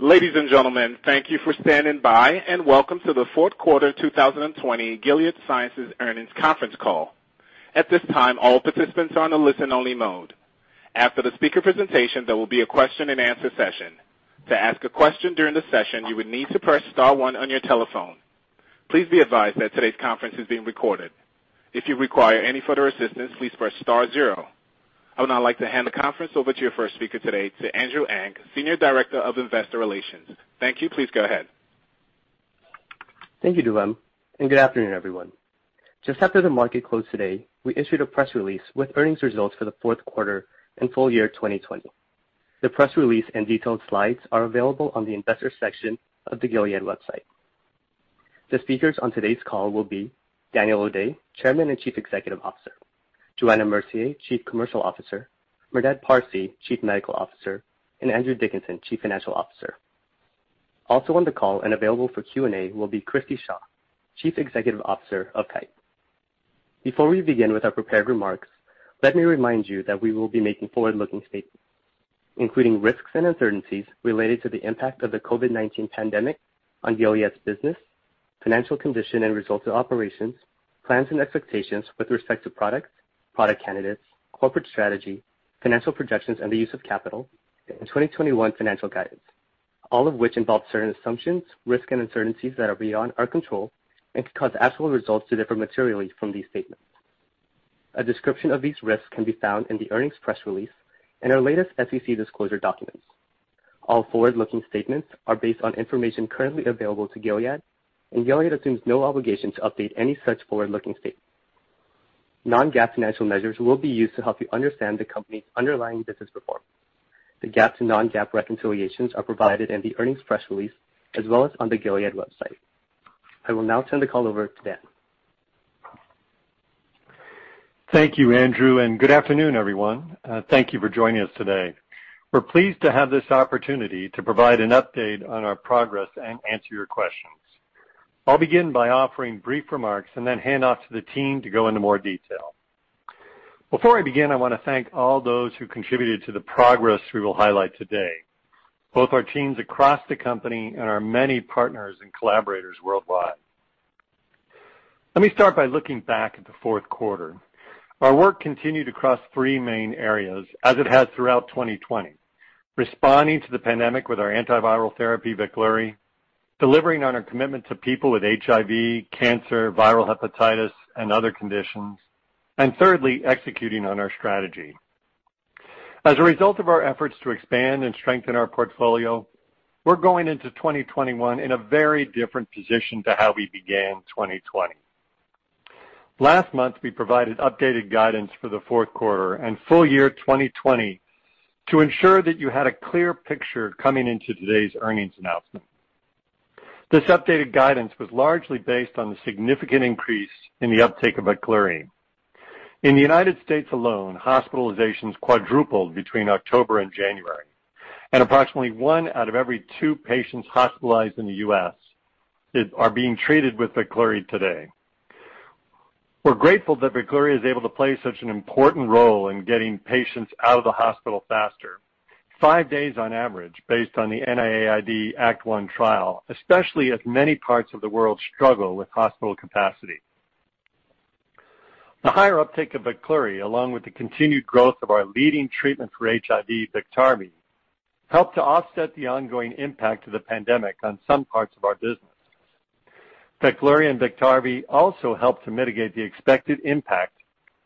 Ladies and gentlemen, thank you for standing by, and welcome to the fourth quarter 2020 Gilead Sciences earnings conference call. At this time, all participants are on a listen-only mode. After the speaker presentation, there will be a question and answer session. To ask a question during the session, you would need to press star one on your telephone. Please be advised that today's conference is being recorded. If you require any further assistance, please press star zero. I would now like to hand the conference over to your first speaker today, to Andrew Ang, Senior Director of Investor Relations. Thank you. Please go ahead. Thank you, Dulam, and good afternoon, everyone. Just after the market closed today, we issued a press release with earnings results for the fourth quarter and full year 2020. The press release and detailed slides are available on the investor section of the Gilead website. The speakers on today's call will be Daniel O'Day, Chairman and Chief Executive Officer, Johanna Mercier, Chief Commercial Officer, Merdad Parsey, Chief Medical Officer, and Andrew Dickinson, Chief Financial Officer. Also on the call and available for Q&A will be Christi Shaw, Chief Executive Officer of Kite. Before we begin with our prepared remarks, let me remind you that we will be making forward-looking statements, including risks and uncertainties related to the impact of the COVID-19 pandemic on Gilead's business, financial condition and results of operations, plans and expectations with respect to products, product candidates, corporate strategy, financial projections, and the use of capital, and 2021 financial guidance, all of which involve certain assumptions, risks, and uncertainties that are beyond our control and could cause actual results to differ materially from these statements. A description of these risks can be found in the earnings press release and our latest SEC disclosure documents. All forward-looking statements are based on information currently available to Gilead, and Gilead assumes no obligation to update any such forward-looking statements. Non-GAAP financial measures will be used to help you understand the company's underlying business performance. The GAAP to non-GAAP reconciliations are provided in the earnings press release as well as on the Gilead website. I will now turn the call over to Dan. Thank you, Andrew, and good afternoon, everyone. Uh, thank you for joining us today. We're pleased to have this opportunity to provide an update on our progress and answer your questions. I'll begin by offering brief remarks and then hand off to the team to go into more detail. Before I begin, I want to thank all those who contributed to the progress we will highlight today, both our teams across the company and our many partners and collaborators worldwide. Let me start by looking back at the fourth quarter. Our work continued across three main areas, as it has throughout 2020. Responding to the pandemic with our antiviral therapy, VEKLURY, delivering on our commitment to people with HIV, cancer, viral hepatitis, and other conditions, and thirdly, executing on our strategy. As a result of our efforts to expand and strengthen our portfolio, we're going into 2021 in a very different position to how we began 2020. Last month, we provided updated guidance for the fourth quarter and full year 2020 to ensure that you had a clear picture coming into today's earnings announcement. This updated guidance was largely based on the significant increase in the uptake of VEKLURY. In the United States alone, hospitalizations quadrupled between October and January, and approximately one out of every two patients hospitalized in the U.S. are being treated with VEKLURY today. We're grateful that VEKLURY is able to play such an important role in getting patients out of the hospital faster, five days on average, based on the NIAID ACT-1 trial, especially as many parts of the world struggle with hospital capacity. The higher uptake of VEKLURY, along with the continued growth of our leading treatment for HIV, BIKTARVY, helped to offset the ongoing impact of the pandemic on some parts of our business. VEKLURY and BIKTARVY also helped to mitigate the expected impact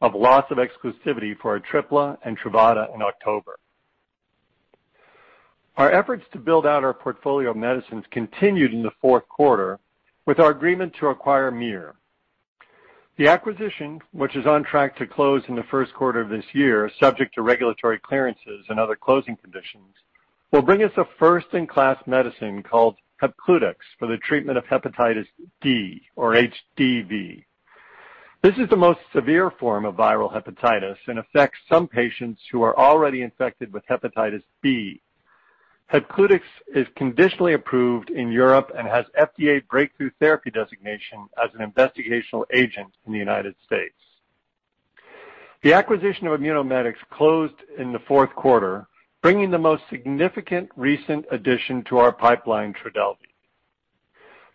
of loss of exclusivity for ATRIPLA and TRUVADA in October. Our efforts to build out our portfolio of medicines continued in the fourth quarter with our agreement to acquire MYR. The acquisition, which is on track to close in the first quarter of this year, subject to regulatory clearances and other closing conditions, will bring us a first-in-class medicine called Hepcludex for the treatment of hepatitis D or HDV. This is the most severe form of viral hepatitis and affects some patients who are already infected with hepatitis B. Hepcludex is conditionally approved in Europe and has FDA breakthrough therapy designation as an investigational agent in the United States. The acquisition of Immunomedics closed in the fourth quarter, bringing the most significant recent addition to our pipeline, TRODELVY.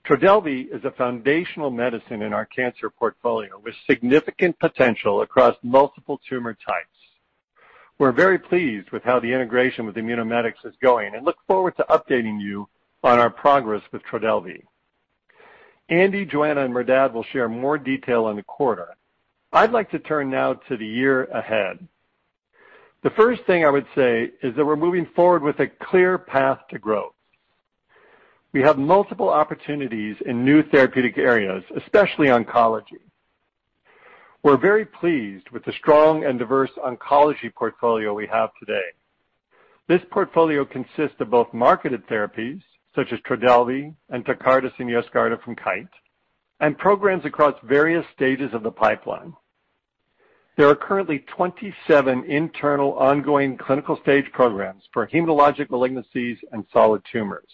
TRODELVY is a foundational medicine in our cancer portfolio with significant potential across multiple tumor types. We're very pleased with how the integration with Immunomedics is going and look forward to updating you on our progress with TRODELVY. Andy, Johanna, and Merdad will share more detail on the quarter. I'd like to turn now to the year ahead. The first thing I would say is that we're moving forward with a clear path to growth. We have multiple opportunities in new therapeutic areas, especially oncology. We're very pleased with the strong and diverse oncology portfolio we have today. This portfolio consists of both marketed therapies, such as TRODELVY and TECARTUS and YESCARTA from Kite, and programs across various stages of the pipeline. There are currently 27 internal ongoing clinical stage programs for hematologic malignancies and solid tumors.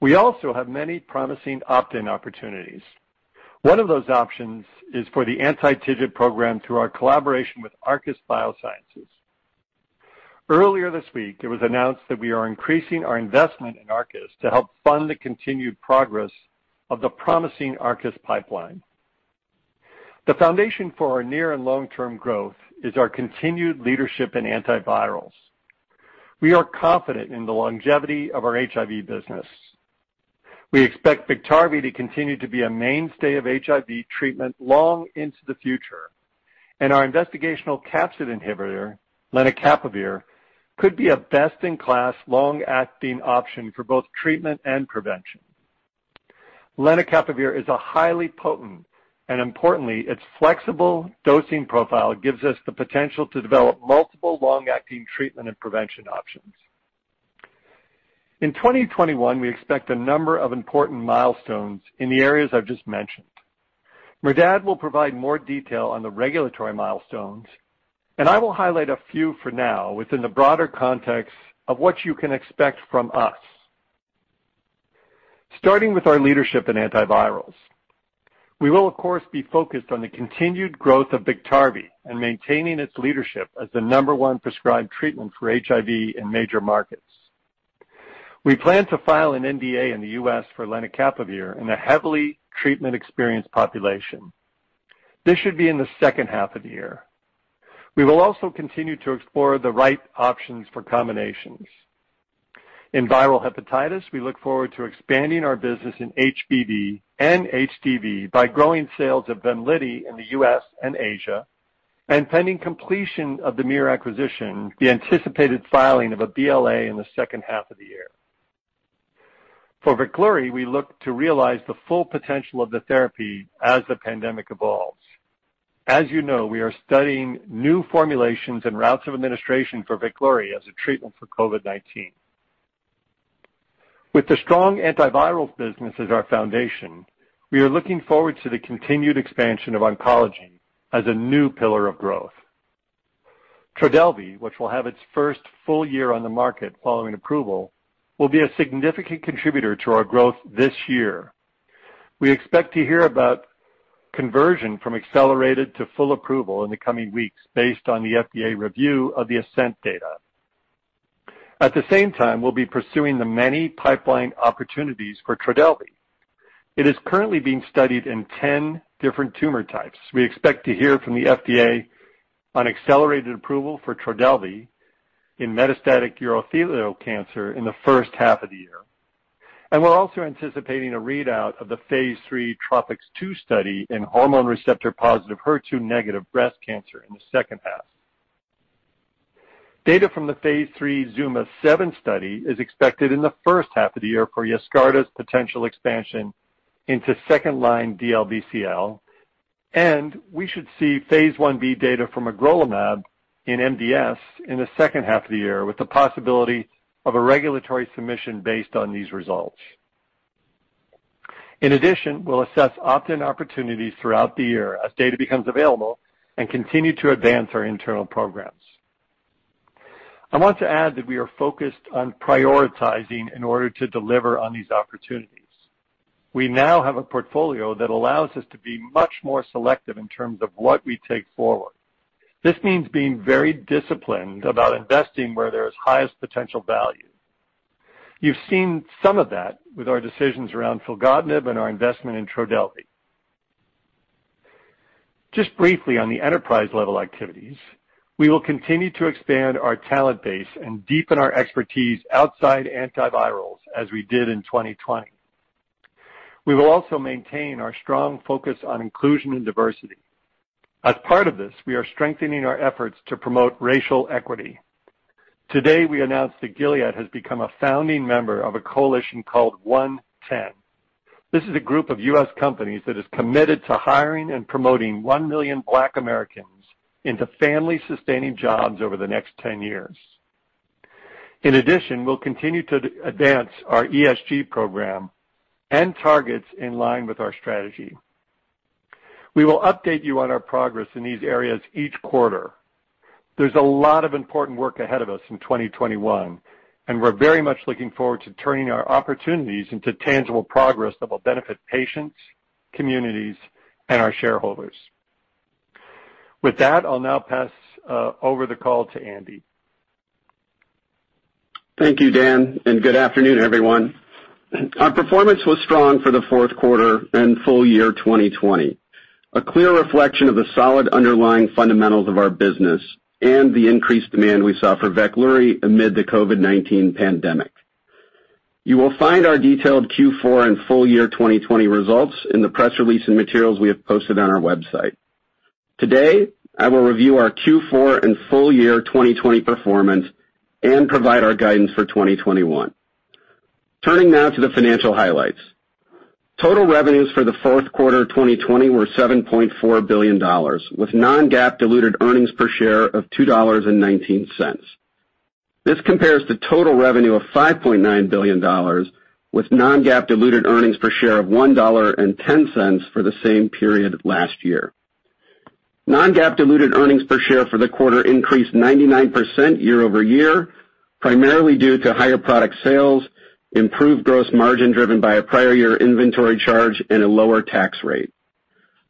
We also have many promising opt-in opportunities. One of those options is for the anti-TIGIT program through our collaboration with Arcus Biosciences. Earlier this week, it was announced that we are increasing our investment in Arcus to help fund the continued progress of the promising Arcus pipeline. The foundation for our near and long-term growth is our continued leadership in antivirals. We are confident in the longevity of our HIV business. We expect BIKTARVY to continue to be a mainstay of HIV treatment long into the future, and our investigational capsid inhibitor, lenacapavir, could be a best-in-class, long-acting option for both treatment and prevention. Lenacapavir is a highly potent, and importantly, its flexible dosing profile gives us the potential to develop multiple long-acting treatment and prevention options. In 2021, we expect a number of important milestones in the areas I've just mentioned. Merdad will provide more detail on the regulatory milestones, and I will highlight a few for now within the broader context of what you can expect from us. Starting with our leadership in antivirals. We will, of course, be focused on the continued growth of BIKTARVY and maintaining its leadership as the number one prescribed treatment for HIV in major markets. We plan to file an NDA in the U.S. for lenacapavir in a heavily treatment-experienced population. This should be in the second half of the year. We will also continue to explore the right options for combinations. In viral hepatitis, we look forward to expanding our business in HBV and HDV by growing sales of VEMLIDY in the U.S. and Asia, and pending completion of the MYR acquisition, the anticipated filing of a BLA in the second half of the year. For VEKLURY, we look to realize the full potential of the therapy as the pandemic evolves. As you know, we are studying new formulations and routes of administration for VEKLURY as a treatment for COVID-19. With the strong antivirals business as our foundation, we are looking forward to the continued expansion of oncology as a new pillar of growth. TRODELVY, which will have its first full year on the market following approval, will be a significant contributor to our growth this year. We expect to hear about conversion from accelerated to full approval in the coming weeks based on the FDA review of the ASCENT data. At the same time, we'll be pursuing the many pipeline opportunities for TRODELVY. It is currently being studied in 10 different tumor types. We expect to hear from the FDA on accelerated approval for TRODELVY in metastatic urothelial cancer in the first half of the year. And we're also anticipating a readout of the phase III TROPiCS-02 study in hormone receptor-positive, HER2-negative breast cancer in the second half. Data from the phase III ZUMA-7 study is expected in the first half of the year for YESCARTA's potential expansion into second-line DLBCL, and we should see phase I-B data from magrolimab in MDS in the second half of the year, with the possibility of a regulatory submission based on these results. In addition, we'll assess opt-in opportunities throughout the year as data becomes available and continue to advance our internal programs. I want to add that we are focused on prioritizing in order to deliver on these opportunities. We now have a portfolio that allows us to be much more selective in terms of what we take forward. This means being very disciplined about investing where there is highest potential value. You've seen some of that with our decisions around filgotinib and our investment in Trodelvy. Just briefly on the enterprise-level activities, we will continue to expand our talent base and deepen our expertise outside antivirals as we did in 2020. We will also maintain our strong focus on inclusion and diversity. As part of this, we are strengthening our efforts to promote racial equity. Today, we announced that Gilead has become a founding member of a coalition called OneTen. This is a group of U.S. companies that is committed to hiring and promoting 1 million Black Americans into family-sustaining jobs over the next 10 years. In addition, we'll continue to advance our ESG program and targets in line with our strategy. We will update you on our progress in these areas each quarter. There's a lot of important work ahead of us in 2021, and we're very much looking forward to turning our opportunities into tangible progress that will benefit patients, communities, and our shareholders. With that, I'll now pass uh, over the call to Andy. Thank you, Dan, and good afternoon, everyone. Our performance was strong for the fourth quarter and full year 2020, a clear reflection of the solid underlying fundamentals of our business and the increased demand we saw for VEKLURY amid the COVID-19 pandemic. You will find our detailed Q4 and full year 2020 results in the press release and materials we have posted on our website. Today, I will review our Q4 and full year 2020 performance and provide our guidance for 2021. Turning now to the financial highlights. Total revenues for the fourth quarter 2020 were $7.4 billion, with non-GAAP diluted earnings per share of $2.19. This compares to total revenue of $5.9 billion, with non-GAAP diluted earnings per share of $1.10 for the same period last year. Non-GAAP diluted earnings per share for the quarter increased 99% year-over-year, primarily due to higher product sales, improved gross margin driven by a prior year inventory charge, and a lower tax rate.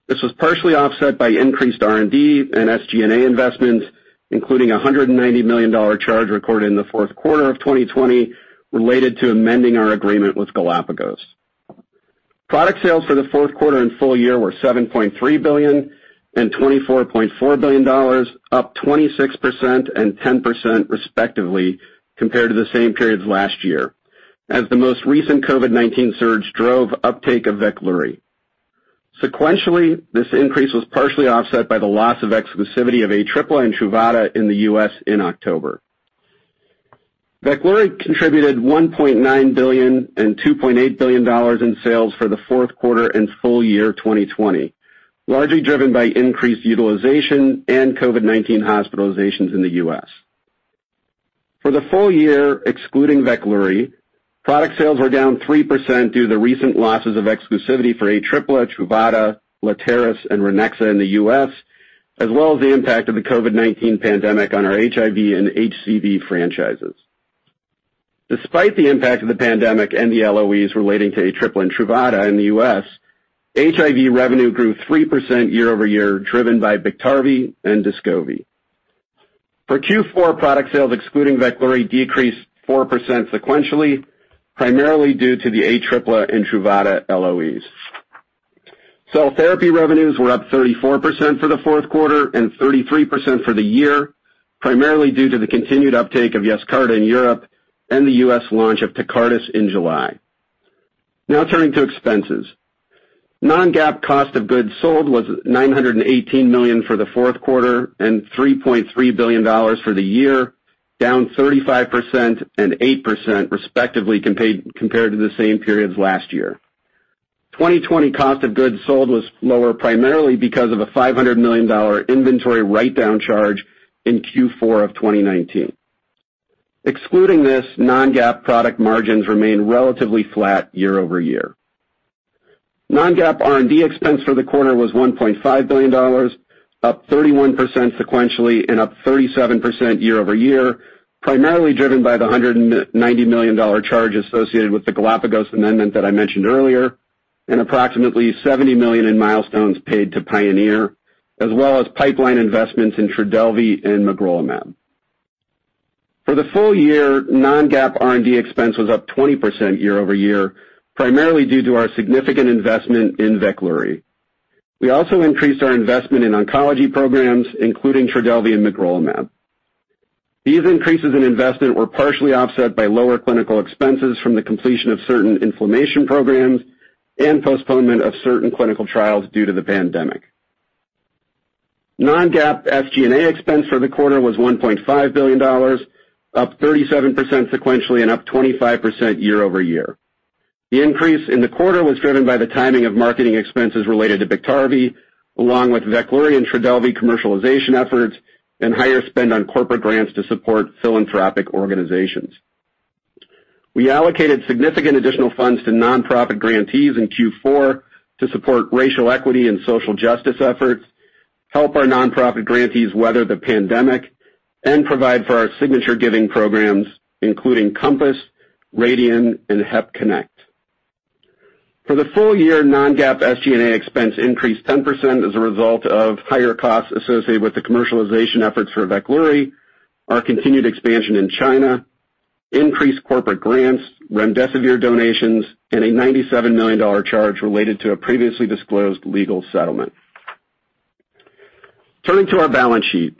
This was partially offset by increased R&D and SG&A investments, including a $190 million charge recorded in the fourth quarter of 2020 related to amending our agreement with Galapagos. Product sales for the fourth quarter and full year were $7.3 billion and $24.4 billion, up 26% and 10% respectively compared to the same periods last year, as the most recent COVID-19 surge drove uptake of VEKLURY. Sequentially, this increase was partially offset by the loss of exclusivity of ATRIPLA and TRUVADA in the U.S. in October. VEKLURY contributed $1.9 billion and $2.8 billion in sales for the fourth quarter and full year 2020, largely driven by increased utilization and COVID-19 hospitalizations in the U.S. For the full year, excluding VEKLURY, product sales were down 3% due to the recent losses of exclusivity for ATRIPLA, TRUVADA, Letairis, and Ranexa in the U.S., as well as the impact of the COVID-19 pandemic on our HIV and HCV franchises. Despite the impact of the pandemic and the LOEs relating to ATRIPLA and TRUVADA in the U.S., HIV revenue grew 3% year-over-year, driven by BIKTARVY and DESCOVY. For Q4, product sales excluding VEKLURY decreased 4% sequentially, primarily due to the ATRIPLA and TRUVADA LOEs. Cell therapy revenues were up 34% for the fourth quarter and 33% for the year, primarily due to the continued uptake of YESCARTA in Europe and the U.S. launch of TECARTUS in July. Now turning to expenses. Non-GAAP cost of goods sold was 918 million for the fourth quarter and $3.3 billion for the year, down 35% and 8% respectively compared to the same periods last year. 2020 cost of goods sold was lower primarily because of a $500 million inventory write-down charge in Q4 of 2019. Excluding this, non-GAAP product margins remain relatively flat year-over-year. Non-GAAP R&D expense for the quarter was $1.5 billion, up 31% sequentially and up 37% year-over-year, primarily driven by the $190 million charge associated with the Galapagos amendment that I mentioned earlier, and approximately $70 million in milestones paid to Pionyr, as well as pipeline investments in TRODELVY and magrolimab. For the full year, non-GAAP R&D expense was up 20% year-over-year, primarily due to our significant investment in VEKLURY. We also increased our investment in oncology programs, including TRODELVY and magrolimab. These increases in investment were partially offset by lower clinical expenses from the completion of certain inflammation programs and postponement of certain clinical trials due to the pandemic. Non-GAAP SG&A expense for the quarter was $1.5 billion, up 37% sequentially and up 25% year-over-year. The increase in the quarter was driven by the timing of marketing expenses related to BIKTARVY, along with VEKLURY and TRODELVY commercialization efforts and higher spend on corporate grants to support philanthropic organizations. We allocated significant additional funds to nonprofit grantees in Q4 to support racial equity and social justice efforts, help our nonprofit grantees weather the pandemic, and provide for our signature giving programs, including COMPASS, Radian, and HEP Connect. For the full year, non-GAAP SG&A expense increased 10% as a result of higher costs associated with the commercialization efforts for VEKLURY, our continued expansion in China, increased corporate grants, remdesivir donations, and a $97 million charge related to a previously disclosed legal settlement. Turning to our balance sheet.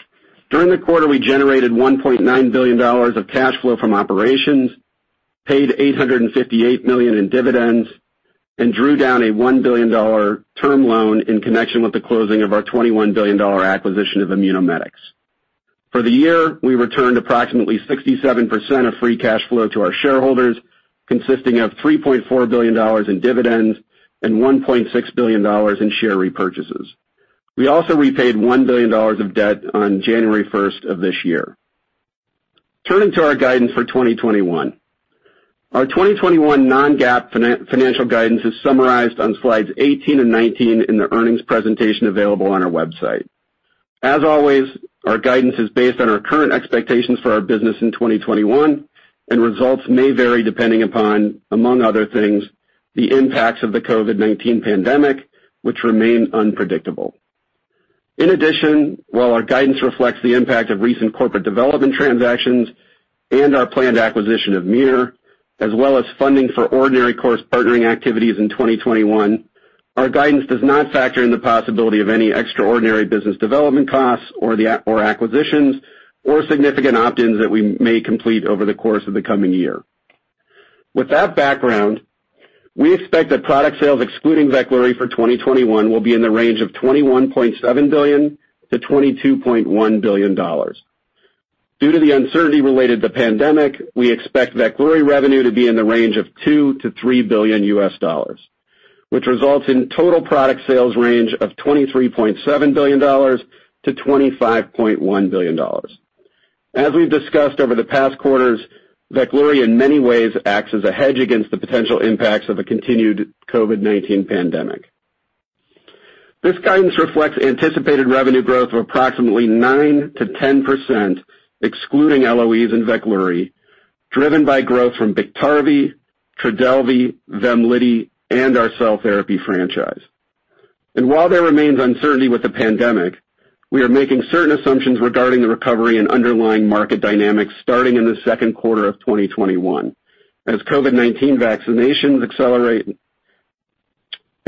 During the quarter, we generated $1.9 billion of cash flow from operations, paid 858 million in dividends, and drew down a $1 billion term loan in connection with the closing of our $21 billion acquisition of Immunomedics. For the year, we returned approximately 67% of free cash flow to our shareholders, consisting of $3.4 billion in dividends and $1.6 billion in share repurchases. We also repaid $1 billion of debt on January 1st of this year. Turning to our guidance for 2021. Our 2021 non-GAAP financial guidance is summarized on slides 18 and 19 in the earnings presentation available on our website. As always, our guidance is based on our current expectations for our business in 2021, and results may vary depending upon, among other things, the impacts of the COVID-19 pandemic, which remain unpredictable. In addition, while our guidance reflects the impact of recent corporate development transactions and our planned acquisition of MYR, as well as funding for ordinary course partnering activities in 2021, our guidance does not factor in the possibility of any extraordinary business development costs or acquisitions or significant opt-ins that we may complete over the course of the coming year. With that background, we expect that product sales excluding VEKLURY for 2021 will be in the range of $21.7 billion-$22.1 billion. Due to the uncertainty related to the pandemic, we expect VEKLURY revenue to be in the range of $2 billion-$3 billion, which results in total product sales range of $23.7 billion-$25.1 billion. As we've discussed over the past quarters, VEKLURY in many ways acts as a hedge against the potential impacts of a continued COVID-19 pandemic. This guidance reflects anticipated revenue growth of approximately 9%-10%, excluding LOEs and VEKLURY, driven by growth from BIKTARVY, TRODELVY, VEMLIDY, and our cell therapy franchise. And while there remains uncertainty with the pandemic, we are making certain assumptions regarding the recovery and underlying market dynamics starting in the second quarter of 2021 as COVID-19 vaccinations accelerate.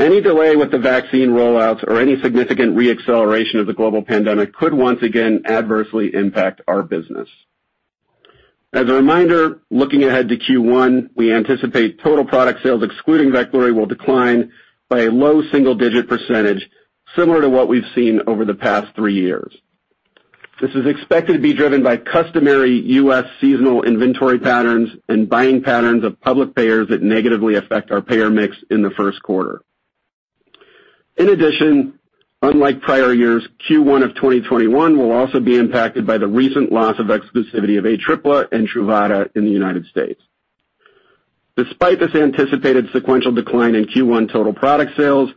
Any delay with the vaccine rollouts or any significant re-acceleration of the global pandemic could once again adversely impact our business. As a reminder, looking ahead to Q1, we anticipate total product sales excluding VEKLURY will decline by a low single-digit percentage, similar to what we've seen over the past three years. This is expected to be driven by customary U.S. seasonal inventory patterns and buying patterns of public payers that negatively affect our payer mix in the first quarter. In addition, unlike prior years, Q1 of 2021 will also be impacted by the recent loss of exclusivity of ATRIPLA and TRUVADA in the United States. Despite this anticipated sequential decline in Q1 total product sales,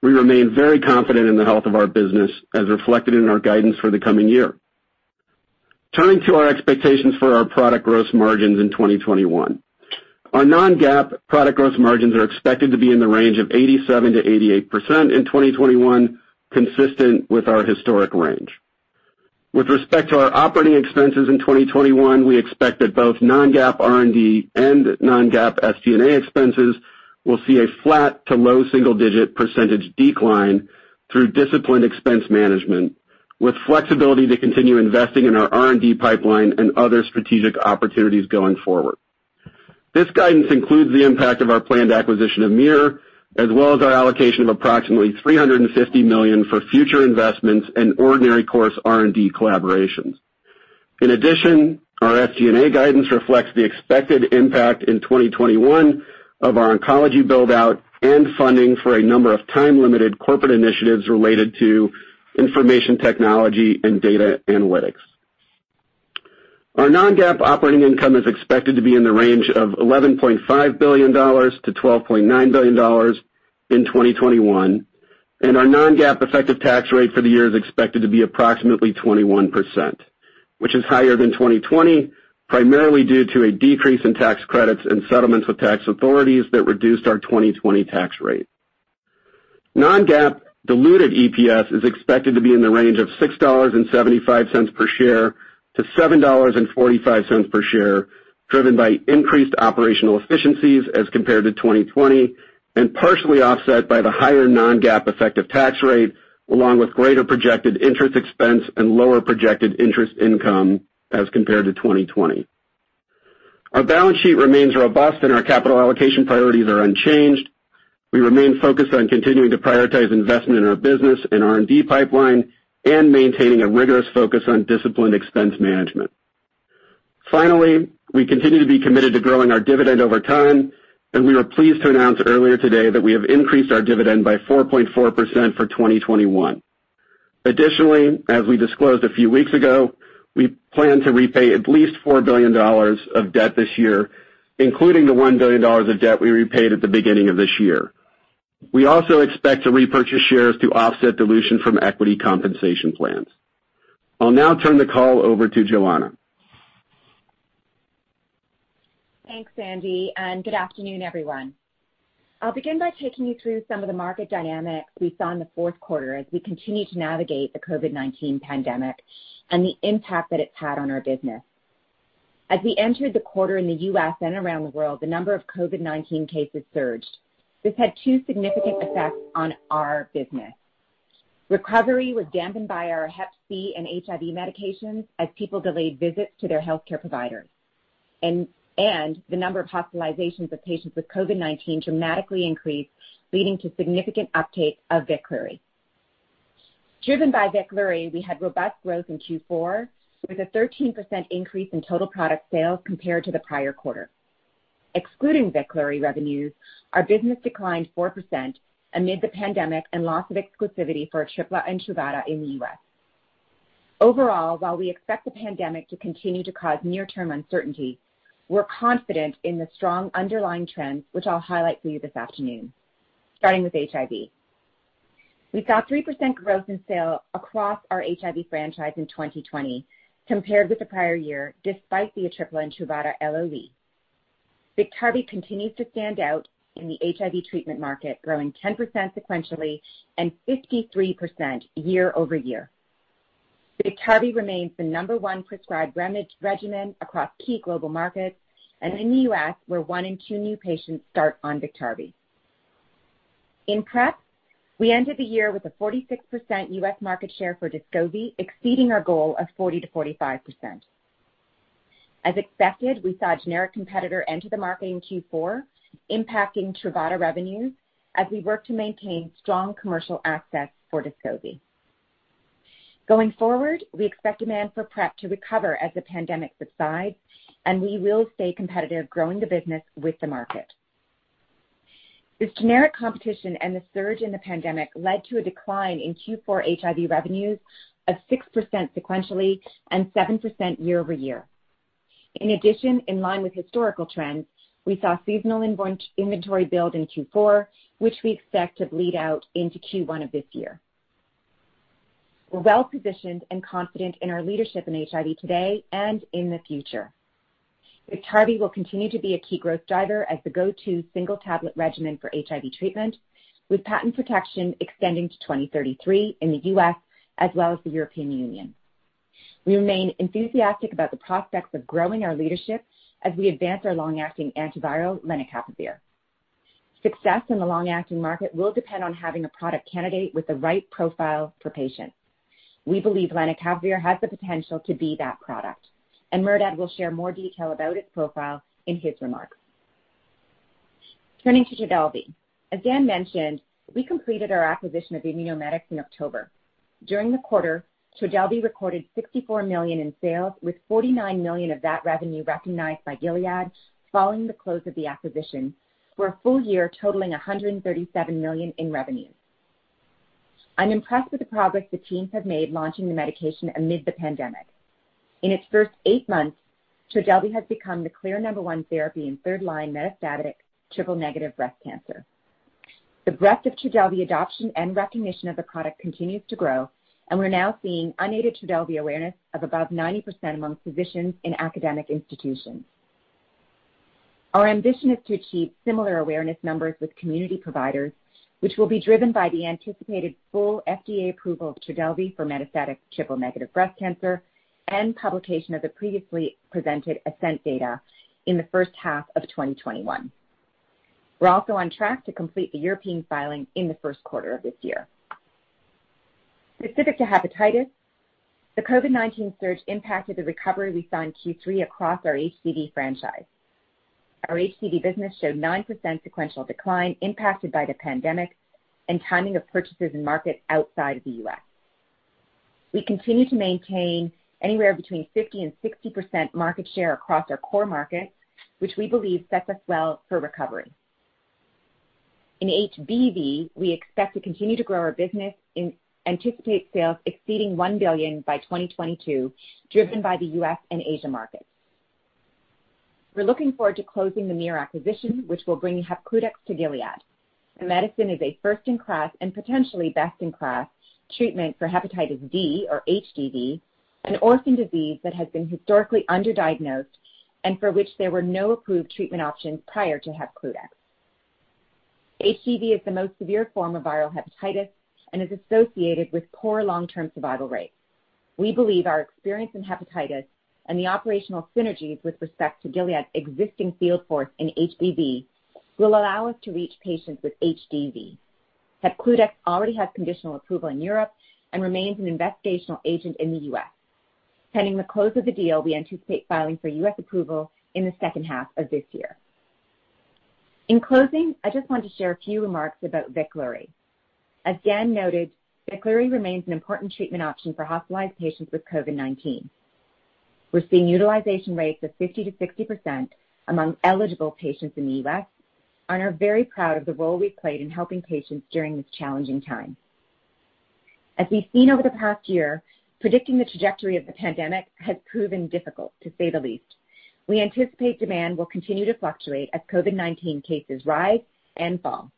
we remain very confident in the health of our business as reflected in our guidance for the coming year. Turning to our expectations for our product gross margins in 2021. Our non-GAAP product gross margins are expected to be in the range of 87%-88% in 2021 consistent with our historic range. With respect to our operating expenses in 2021, we expect that both non-GAAP R&D and non-GAAP SG&A expenses will see a flat to low single-digit percentage decline through disciplined expense management, with flexibility to continue investing in our R&D pipeline and other strategic opportunities going forward. This guidance includes the impact of our planned acquisition of MYR, as well as our allocation of approximately 350 million for future investments and ordinary course R&D collaborations. In addition, our SG&A guidance reflects the expected impact in 2021 of our oncology build-out and funding for a number of time-limited corporate initiatives related to information technology and data analytics. Our non-GAAP operating income is expected to be in the range of $11.5 billion-$12.9 billion in 2021, and our non-GAAP effective tax rate for the year is expected to be approximately 21%, which is higher than 2020, primarily due to a decrease in tax credits and settlements with tax authorities that reduced our 2020 tax rate. Non-GAAP diluted EPS is expected to be in the range of $6.75 per share to $7.45 per share, driven by increased operational efficiencies as compared to 2020, and partially offset by the higher non-GAAP effective tax rate, along with greater projected interest expense and lower projected interest income as compared to 2020. Our balance sheet remains robust, and our capital allocation priorities are unchanged. We remain focused on continuing to prioritize investment in our business and R&D pipeline and maintaining a rigorous focus on disciplined expense management. Finally, we continue to be committed to growing our dividend over time, and we were pleased to announce earlier today that we have increased our dividend by 4.4% for 2021. Additionally, as we disclosed a few weeks ago, we plan to repay at least $4 billion of debt this year, including the $1 billion of debt we repaid at the beginning of this year. We also expect to repurchase shares to offset dilution from equity compensation plans. I'll now turn the call over to Johanna. Thanks, Andy, and good afternoon, everyone. I'll begin by taking you through some of the market dynamics we saw in the fourth quarter as we continue to navigate the COVID-19 pandemic and the impact that it's had on our business. As we entered the quarter in the U.S. and around the world, the number of COVID-19 cases surged. This had two significant effects on our business. Recovery was dampened by our hep C and HIV medications as people delayed visits to their healthcare providers. And the number of hospitalizations of patients with COVID-19 dramatically increased, leading to significant uptake of VEKLURY. Driven by VEKLURY, we had robust growth in Q4, with a 13% increase in total product sales compared to the prior quarter. Excluding VEKLURY revenues, our business declined 4% amid the pandemic and loss of exclusivity for ATRIPLA and TRUVADA in the U.S. Overall, while we expect the pandemic to continue to cause near-term uncertainty, we're confident in the strong underlying trends, which I'll highlight for you this afternoon. Starting with HIV. We saw 3% growth in sales across our HIV franchise in 2020 compared with the prior year, despite the ATRIPLA and TRUVADA LOE. BIKTARVY continues to stand out in the HIV treatment market, growing 10% sequentially and 53% year-over-year. BIKTARVY remains the number one prescribed regimen across key global markets, and in the U.S., where one in two new patients start on BIKTARVY. In PrEP, we ended the year with a 46% U.S. market share for DESCOVY, exceeding our goal of 40%-45%. As expected, we saw a generic competitor enter the market in Q4, impacting TRUVADA revenues as we work to maintain strong commercial access for DESCOVY. Going forward, we expect demand for PrEP to recover as the pandemic subsides, and we will stay competitive, growing the business with the market. This generic competition and the surge in the pandemic led to a decline in Q4 HIV revenues of 6% sequentially and 7% year-over-year. In addition, in line with historical trends, we saw seasonal inventory build in Q4, which we expect to bleed out into Q1 of this year. We're well-positioned and confident in our leadership in HIV today and in the future. BIKTARVY will continue to be a key growth driver as the go-to single tablet regimen for HIV treatment, with patent protection extending to 2033 in the U.S. as well as the European Union. We remain enthusiastic about the prospects of growing our leadership as we advance our long-acting antiviral, lenacapavir. Success in the long-acting market will depend on having a product candidate with the right profile for patients. We believe lenacapavir has the potential to be that product, and Merdad will share more detail about its profile in his remarks. Turning to TRODELVY. As Dan mentioned, we completed our acquisition of Immunomedics in October. During the quarter, TRODELVY recorded 64 million in sales, with 49 million of that revenue recognized by Gilead following the close of the acquisition, for a full year totaling 137 million in revenue. I'm impressed with the progress the teams have made launching the medication amid the pandemic. In its first eight months, TRODELVY has become the clear number one therapy in third-line metastatic triple-negative breast cancer. The breadth of TRODELVY adoption and recognition of the product continues to grow, and we're now seeing unaided TRODELVY awareness of above 90% among physicians in academic institutions. Our ambition is to achieve similar awareness numbers with community providers, which will be driven by the anticipated full FDA approval of TRODELVY for metastatic triple-negative breast cancer and publication of the previously presented ASCENT data in the first half of 2021. We're also on track to complete the European filing in the first quarter of this year. Specific to hepatitis, the COVID-19 surge impacted the recovery we saw in Q3 across our HCV franchise. Our HCV business showed 9% sequential decline impacted by the pandemic and timing of purchases in markets outside of the U.S. We continue to maintain anywhere between 50 and 60% market share across our core markets, which we believe sets us well for recovery. In HBV, we expect to continue to grow our business and anticipate sales exceeding $1 billion by 2022, driven by the U.S. and Asia markets. We're looking forward to closing the MYR acquisition, which will bring Hepcludex to Gilead. The medicine is a first-in-class and potentially best-in-class treatment for hepatitis D, or HDV, an orphan disease that has been historically underdiagnosed and for which there were no approved treatment options prior to Hepcludex. HDV is the most severe form of viral hepatitis and is associated with poor long-term survival rates. We believe our experience in hepatitis and the operational synergies with respect to Gilead's existing field force in HBV will allow us to reach patients with HDV. Hepcludex already has conditional approval in Europe and remains an investigational agent in the U.S. Pending the close of the deal, we anticipate filing for U.S. approval in the second half of this year. In closing, I just want to share a few remarks about VEKLURY. As Dan noted, VEKLURY remains an important treatment option for hospitalized patients with COVID-19. We're seeing utilization rates of 50%-60% among eligible patients in the U.S. and are very proud of the role we've played in helping patients during this challenging time. As we've seen over the past year, predicting the trajectory of the pandemic has proven difficult, to say the least. We anticipate demand will continue to fluctuate as COVID-19 cases rise and fall.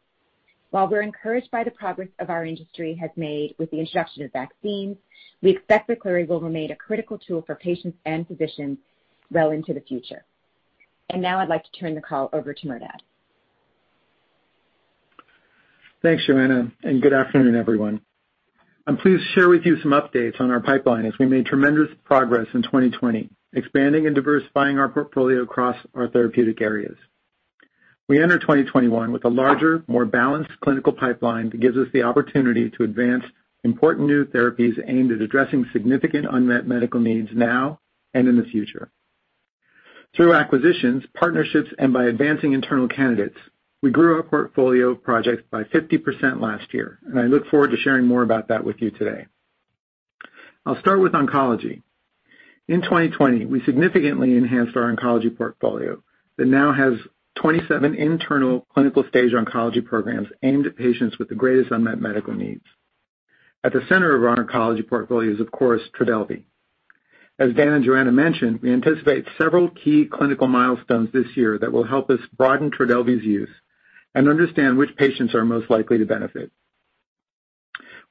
While we're encouraged by the progress our industry has made with the introduction of vaccines, we expect VEKLURY will remain a critical tool for patients and physicians well into the future. And now I'd like to turn the call over to Merdad. Thanks, Johanna, and good afternoon, everyone. I'm pleased to share with you some updates on our pipeline as we made tremendous progress in 2020, expanding and diversifying our portfolio across our therapeutic areas. We enter 2021 with a larger, more balanced clinical pipeline that gives us the opportunity to advance important new therapies aimed at addressing significant unmet medical needs now and in the future. Through acquisitions, partnerships, and by advancing internal candidates, we grew our portfolio of projects by 50% last year, and I look forward to sharing more about that with you today. I'll start with oncology. In 2020, we significantly enhanced our oncology portfolio that now has 27 internal clinical-stage oncology programs aimed at patients with the greatest unmet medical needs. At the center of our oncology portfolio is, of course, TRODELVY. As Dan and Johanna mentioned, we anticipate several key clinical milestones this year that will help us broaden TRODELVY's use and understand which patients are most likely to benefit.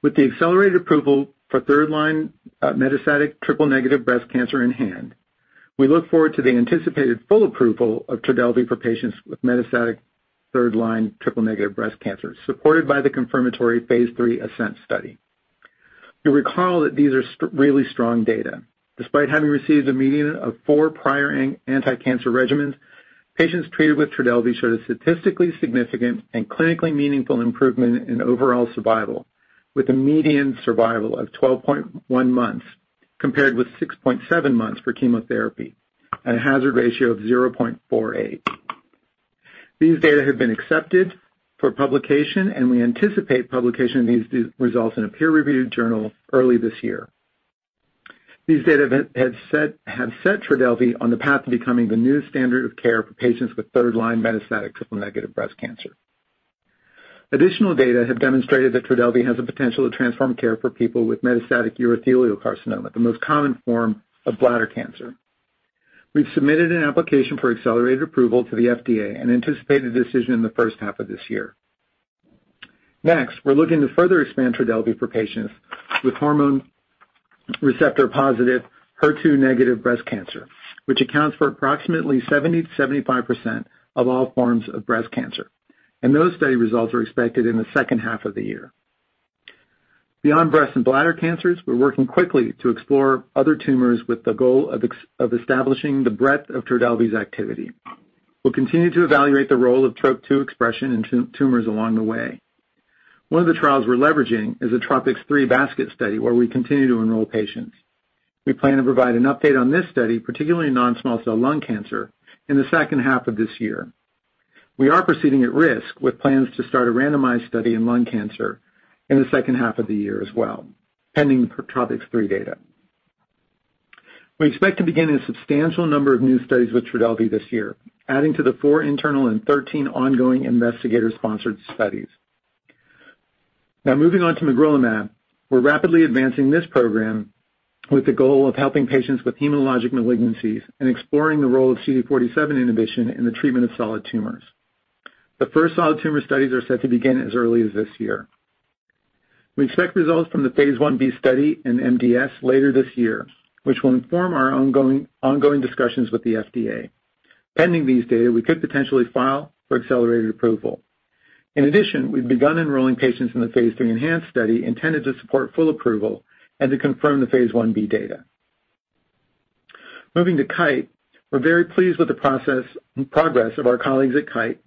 With the accelerated approval for third-line uh, metastatic triple-negative breast cancer in hand, we look forward to the anticipated full approval of TRODELVY for patients with metastatic third-line triple-negative breast cancer, supported by the confirmatory phase III ASCENT study. You'll recall that these are really strong data. Despite having received a median of four prior anti-cancer regimens, patients treated with TRODELVY showed a statistically significant and clinically meaningful improvement in overall survival, with a median survival of 12.1 months, compared with 6.7 months for chemotherapy, and a hazard ratio of 0.48. These data have been accepted for publication, and we anticipate publication of these results in a peer-reviewed journal early this year. These data have set TRODELVY on the path to becoming the new standard of care for patients with third-line metastatic triple-negative breast cancer. Additional data have demonstrated that TRODELVY has the potential to transform care for people with metastatic urothelial carcinoma, the most common form of bladder cancer. We've submitted an application for accelerated approval to the FDA and anticipate a decision in the first half of this year. Next, we're looking to further expand TRODELVY for patients with hormone receptor-positive, HER2-negative breast cancer, which accounts for approximately 70%-75% of all forms of breast cancer. And those study results are expected in the second half of the year. Beyond breast and bladder cancers, we're working quickly to explore other tumors with the goal of establishing the breadth of TRODELVY's activity. We'll continue to evaluate the role of Trop-2 expression in tumors along the way. One of the trials we're leveraging is a TROPiCS-03 basket study, where we continue to enroll patients. We plan to provide an update on this study, particularly non-small cell lung cancer, in the second half of this year. We are proceeding at risk with plans to start a randomized study in lung cancer in the second half of the year as well, pending the TROPiCS-03 data. We expect to begin a substantial number of new studies with TRODELVY this year, adding to the four internal and 13 ongoing investigator-sponsored studies. Now moving on to magrolimab. We're rapidly advancing this program with the goal of helping patients with hematologic malignancies and exploring the role of CD47 inhibition in the treatment of solid tumors. The first solid tumor studies are set to begin as early as this year. We expect results from the phase I-B study in MDS later this year, which will inform our ongoing discussions with the FDA. Pending these data, we could potentially file for accelerated approval. In addition, we've begun enrolling patients in the phase III ENHANCE study intended to support full approval and to confirm the phase I-B data. Moving to Kite, we're very pleased with the progress of our colleagues at Kite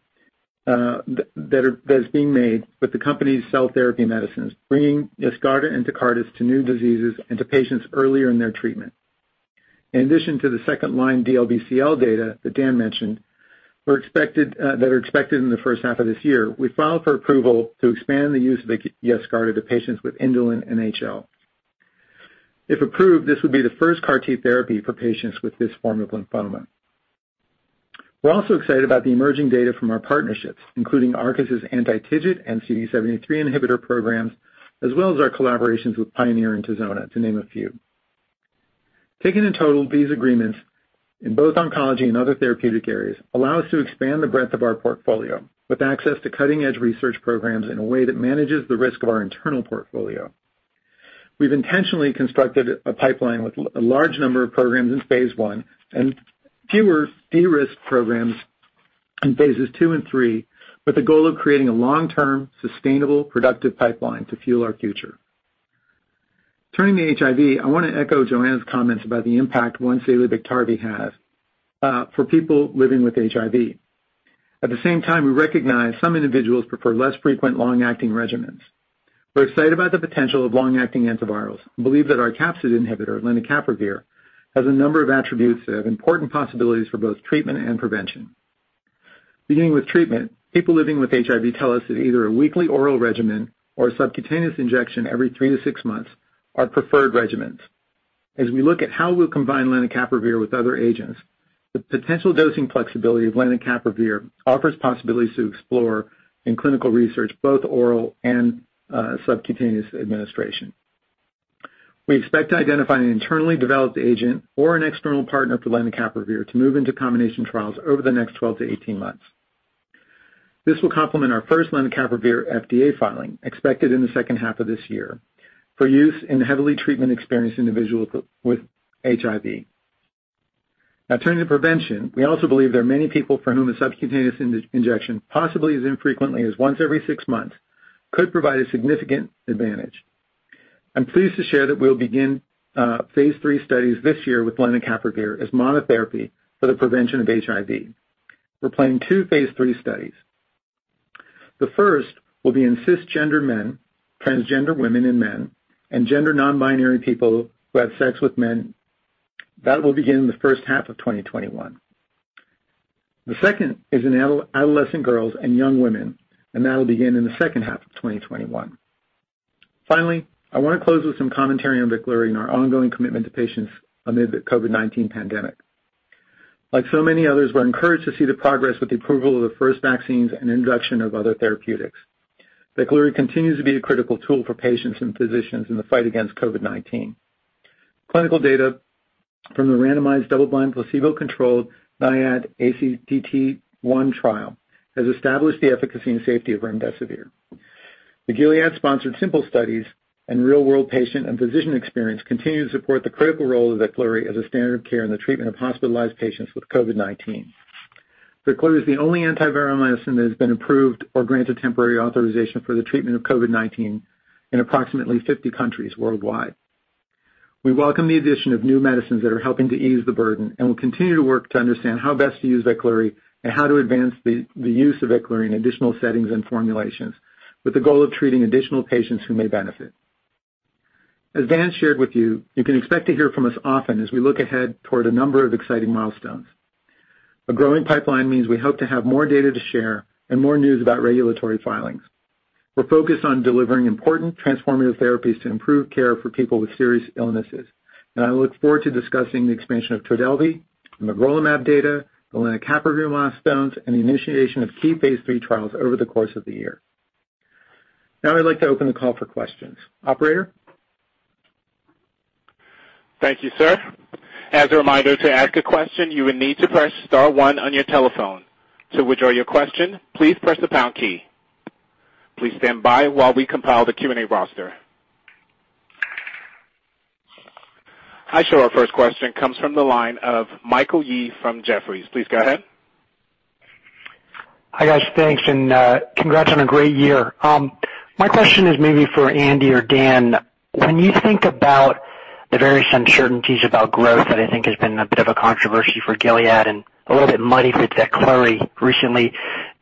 Uh, that is being made with the company's cell therapy medicines, bringing YESCARTA and TECARTUS to new diseases and to patients earlier in their treatment. In addition to the second-line DLBCL data that Dan mentioned, were expected uh, that are expected in the first half of this year, we filed for approval to expand the use of YESCARTA to patients with indolent NHL. If approved, this would be the first CAR T therapy for patients with this form of lymphoma. We're also excited about the emerging data from our partnerships, including Arcus' anti-TIGIT and CD73 inhibitor programs, as well as our collaborations with Pionyr and Tizona, to name a few. Taken in total, these agreements in both oncology and other therapeutic areas allow us to expand the breadth of our portfolio with access to cutting-edge research programs in a way that manages the risk of our internal portfolio. We've intentionally constructed a pipeline with a large number of programs in phase I and fewer de-risked programs in phases II and III, with the goal of creating a long-term, sustainable, productive pipeline to fuel our future. Turning to HIV, I want to echo Johanna's comments about the impact once-daily BIKTARVY has uh, for people living with HIV. At the same time, we recognize some individuals prefer less frequent long-acting regimens. We're excited about the potential of long-acting antivirals and believe that our capsid inhibitor, lenacapavir, has a number of attributes that have important possibilities for both treatment and prevention. Beginning with treatment, people living with HIV tell us that either a weekly oral regimen or a subcutaneous injection every three to six months are preferred regimens. As we look at how we'll combine lenacapavir with other agents, the potential dosing flexibility of lenacapavir offers possibilities to explore in clinical research, both oral and uh, subcutaneous administration. We expect to identify an internally developed agent or an external partner for lenacapavir to move into combination trials over the next 12 to 18 months. This will complement our first lenacapavir FDA filing, expected in the second half of this year, for use in heavily treatment-experienced individuals with HIV. Now turning to prevention, we also believe there are many people for whom a subcutaneous injection, possibly as infrequently as once every six months, could provide a significant advantage. I'm pleased to share that we'll begin uh, phase III studies this year with lenacapavir as monotherapy for the prevention of HIV. We're planning two phase III studies. The first will be in cisgender men, transgender women and men, and gender non-binary people who have sex with men. That will begin in the first half of 2021. The second is in adolescent girls and young women, and that'll begin in the second half of 2021. Finally, I want to close with some commentary on VEKLURY and our ongoing commitment to patients amid the COVID-19 pandemic. Like so many others, we're encouraged to see the progress with the approval of the first vaccines and introduction of other therapeutics. VEKLURY continues to be a critical tool for patients and physicians in the fight against COVID-19. Clinical data from the randomized double-blind placebo-controlled NIAID ACTT-1 trial has established the efficacy and safety of remdesivir. The Gilead-sponsored SIMPLE studies and real-world patient and physician experience continue to support the critical role of VEKLURY as a standard of care in the treatment of hospitalized patients with COVID-19. VEKLURY is the only antiviral medicine that has been approved or granted temporary authorization for the treatment of COVID-19 in approximately 50 countries worldwide. We welcome the addition of new medicines that are helping to ease the burden and will continue to work to understand how best to use VEKLURY and how to advance the use of VEKLURY in additional settings and formulations with the goal of treating additional patients who may benefit. As Dan shared with you you can expect to hear from us often as we look ahead toward a number of exciting milestones. A growing pipeline means we hope to have more data to share and more news about regulatory filings. We're focused on delivering important transformative therapies to improve care for people with serious illnesses, and I look forward to discussing the expansion of TRODELVY, the magrolimab data, the lenacapavir milestones, and the initiation of key phase III trials over the course of the year. Now I'd like to open the call for questions. Operator? Thank you, sir. As a reminder, to ask a question, you will need to press star one on your telephone. To withdraw your question, please press the pound key. Please stand by while we compile the Q&A roster. I show our first question comes from the line of Michael Yee from Jefferies. Please go ahead. Hi, guys. Thanks, and uh, congrats on a great year. Um, my question is maybe for Andy or Dan. When you think about the various uncertainties about growth that I think has been a bit of a controversy for Gilead and a little bit muddy with VEKLURY recently,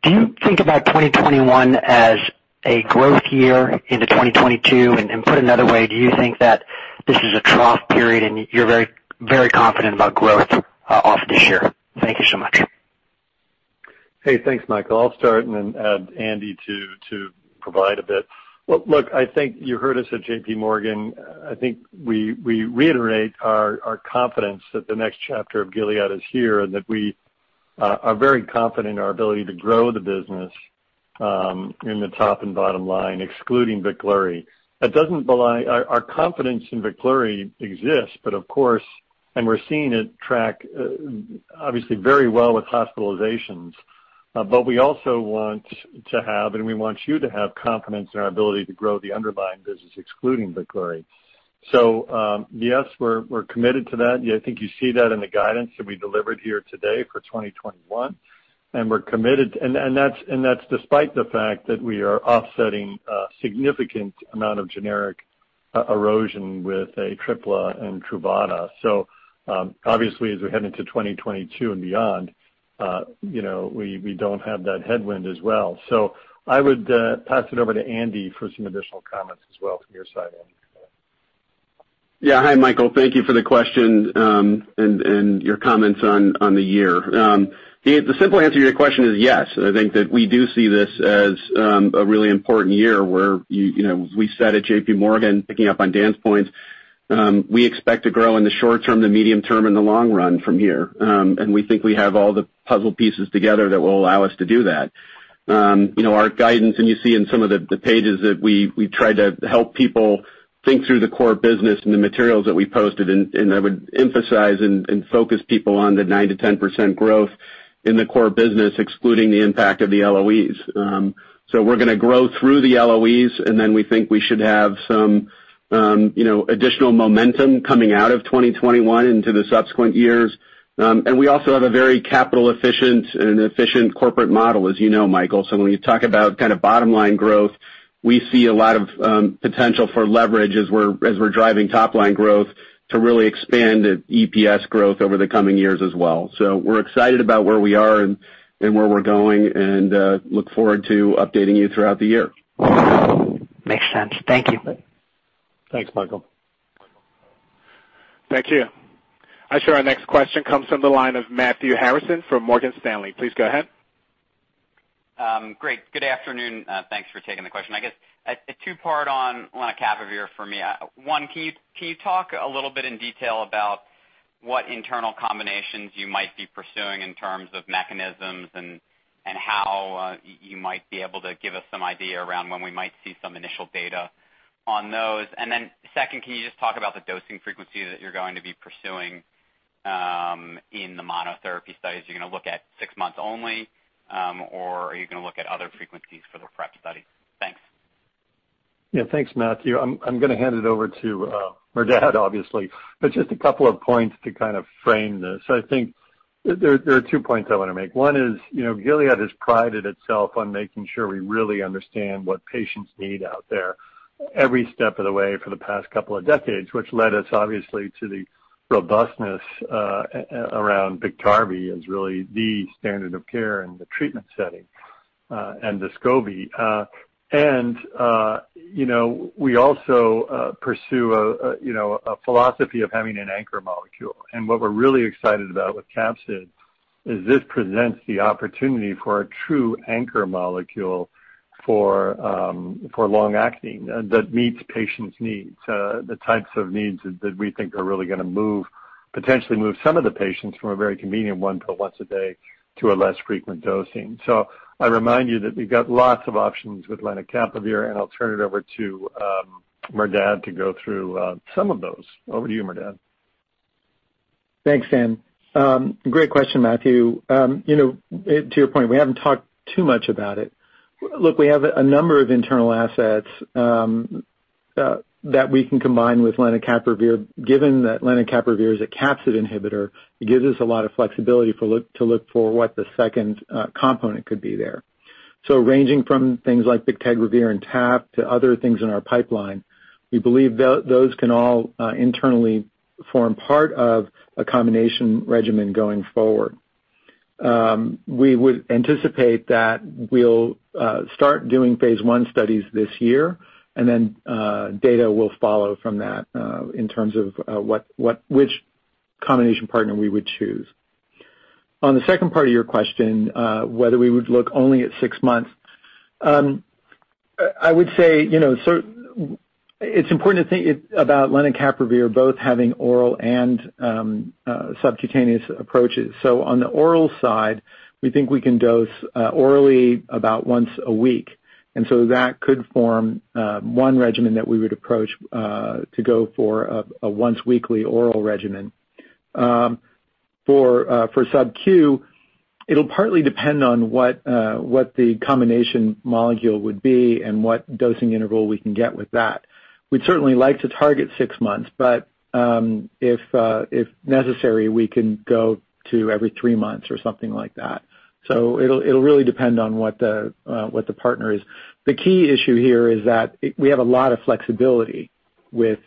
do you think about 2021 as a growth year into 2022? Put another way, do you think that this is a trough period and you're very very confident about growth uh, off this year? Thank you so much. Hey, thanks, Michael. I'll start and then add Andy to provide a bit. Well, look, I think you heard us at JPMorgan. I think we we reiterate our confidence that the next chapter of Gilead is here, and that we uh, are very confident in our ability to grow the business um, in the top and bottom line, excluding VEKLURY. Our confidence in VEKLURY exists, but of course, and we're seeing it track uh, obviously very well with hospitalizations. Uh, but we also want to have, and we want you to have confidence in our ability to grow the underlying business excluding VEKLURY. Um, yes, we're we're committed to that. I think you see that in the guidance that we delivered here today for 2021. and We're committed, and and that's and that's despite the fact that we are offsetting a significant amount of generic uh, erosion with ATRIPLA and TRUVADA. So uhm, obviously, as we head into 2022 and beyond, we we don't have that headwind as well. So I would uh, pass it over to Andy for some additional comments as well from your side, Andy. Yeah. Hi, Michael. Thank you for the question, um and and your comments on the year. Um, the simple answer to your question is yes. I think that we do see this as um, a really important year where you you know we said at JPMorgan, picking up on Dan's points, we expect to grow in the short term, the medium term, and the long run from here. Um and we think we have all the puzzle pieces together that will allow us to do that. Um you know our guidance, and you see in some of the pages that we try to help people think through the core business and the materials that we posted, and I would emphasize and focus people on the 9%-10% growth in the core business, excluding the impact of the LOEs. Um so we're going to grow through the LOEs, and then we think we should have some Um, additional momentum coming out of 2021 into the subsequent years. Um and we also have a very capital efficient and efficient corporate model, as you know, Michael. So when you talk about kind of bottom-line growth, we see a lot of um, potential for leverage as we're as we're driving top-line growth to really expand EPS growth over the coming years as well. So we're excited about where we are and where we're going, and uh, look forward to updating you throughout the year. Makes sense. Thank you. Thanks, Michael. Thank you. I show our next question comes from the line of Matthew Harrison from Morgan Stanley. Please go ahead. Um, great. Good afternoon. Uh, thanks for taking the question. I guess uh, a two-part on lenacapavir for me. Uh, one, can you can you talk a little bit in detail about what internal combinations you might be pursuing in terms of mechanisms and and how you might be able to give us some idea around when we might see some initial data on those? Second, can you just talk about the dosing frequency that you're going to be pursuing um, in the monotherapy studies? You're you going to look at six months only, um, or are you going to look at other frequencies for the PrEP study? Thanks. Yeah. Thanks, Matthew. I'm going to hand it over to uh, Merdad, obviously. But just a couple of points to kind of frame this. I think there are two points I want to make. One is, you know, Gilead has prided itself on making sure we really understand what patients need out there every step of the way for the past couple of decades, which led us, obviously, to the robustness around Biktarvy as really the standard of care in the treatment setting, uh uh and Descovy. We also pursue a philosophy of having an anchor molecule. And what we're really excited about with capsid is this presents the opportunity for a true anchor molecule for um, long-acting uh, that meets patients' needs, uh, the types of needs that we think are really going to move potentially move some of the patients from a very convenient one pill once a day to a less frequent dosing. So I remind you that we've got lots of options with lenacapavir, and I'll turn it over to um, Merdad to go through uh, some of those. Over to you, Merdad. Thanks, Dan. Um, great question, Matthew. Um you know to your point, we haven't talked too much about it. Look, we have a number of internal assets um, uh, that we can combine with lenacapavir. Given that lenacapavir is a capsid inhibitor, it gives us a lot of flexibility to look for what the second uh, component could be there. So ranging from things like bictegravir and TAF to other things in our pipeline, we believe those can all uh, internally form part of a combination regimen going forward. We would anticipate that we'll uh start doing phase I studies this year, and then uh data will follow from that uh in terms of what what which combination partner we would choose. On the second part of your question, uh whether we would look only at six months. Um I would say, it's important to think about lenacapavir both having oral and um, uh, subcutaneous approaches. So on the oral side, we think we can dose uh, orally about once a week. And so that could form uh, one regimen that we would approach to go for a once-weekly oral regimen. Um, for subQ, it'll partly depend on what the combination molecule would be and what dosing interval we can get with that. We'd certainly like to target six months, but um if uh if necessary, we can go to every three months or something like that. So it'll it'll really depend on what the uh what the partner is. The key issue here is that we have a lot of flexibility with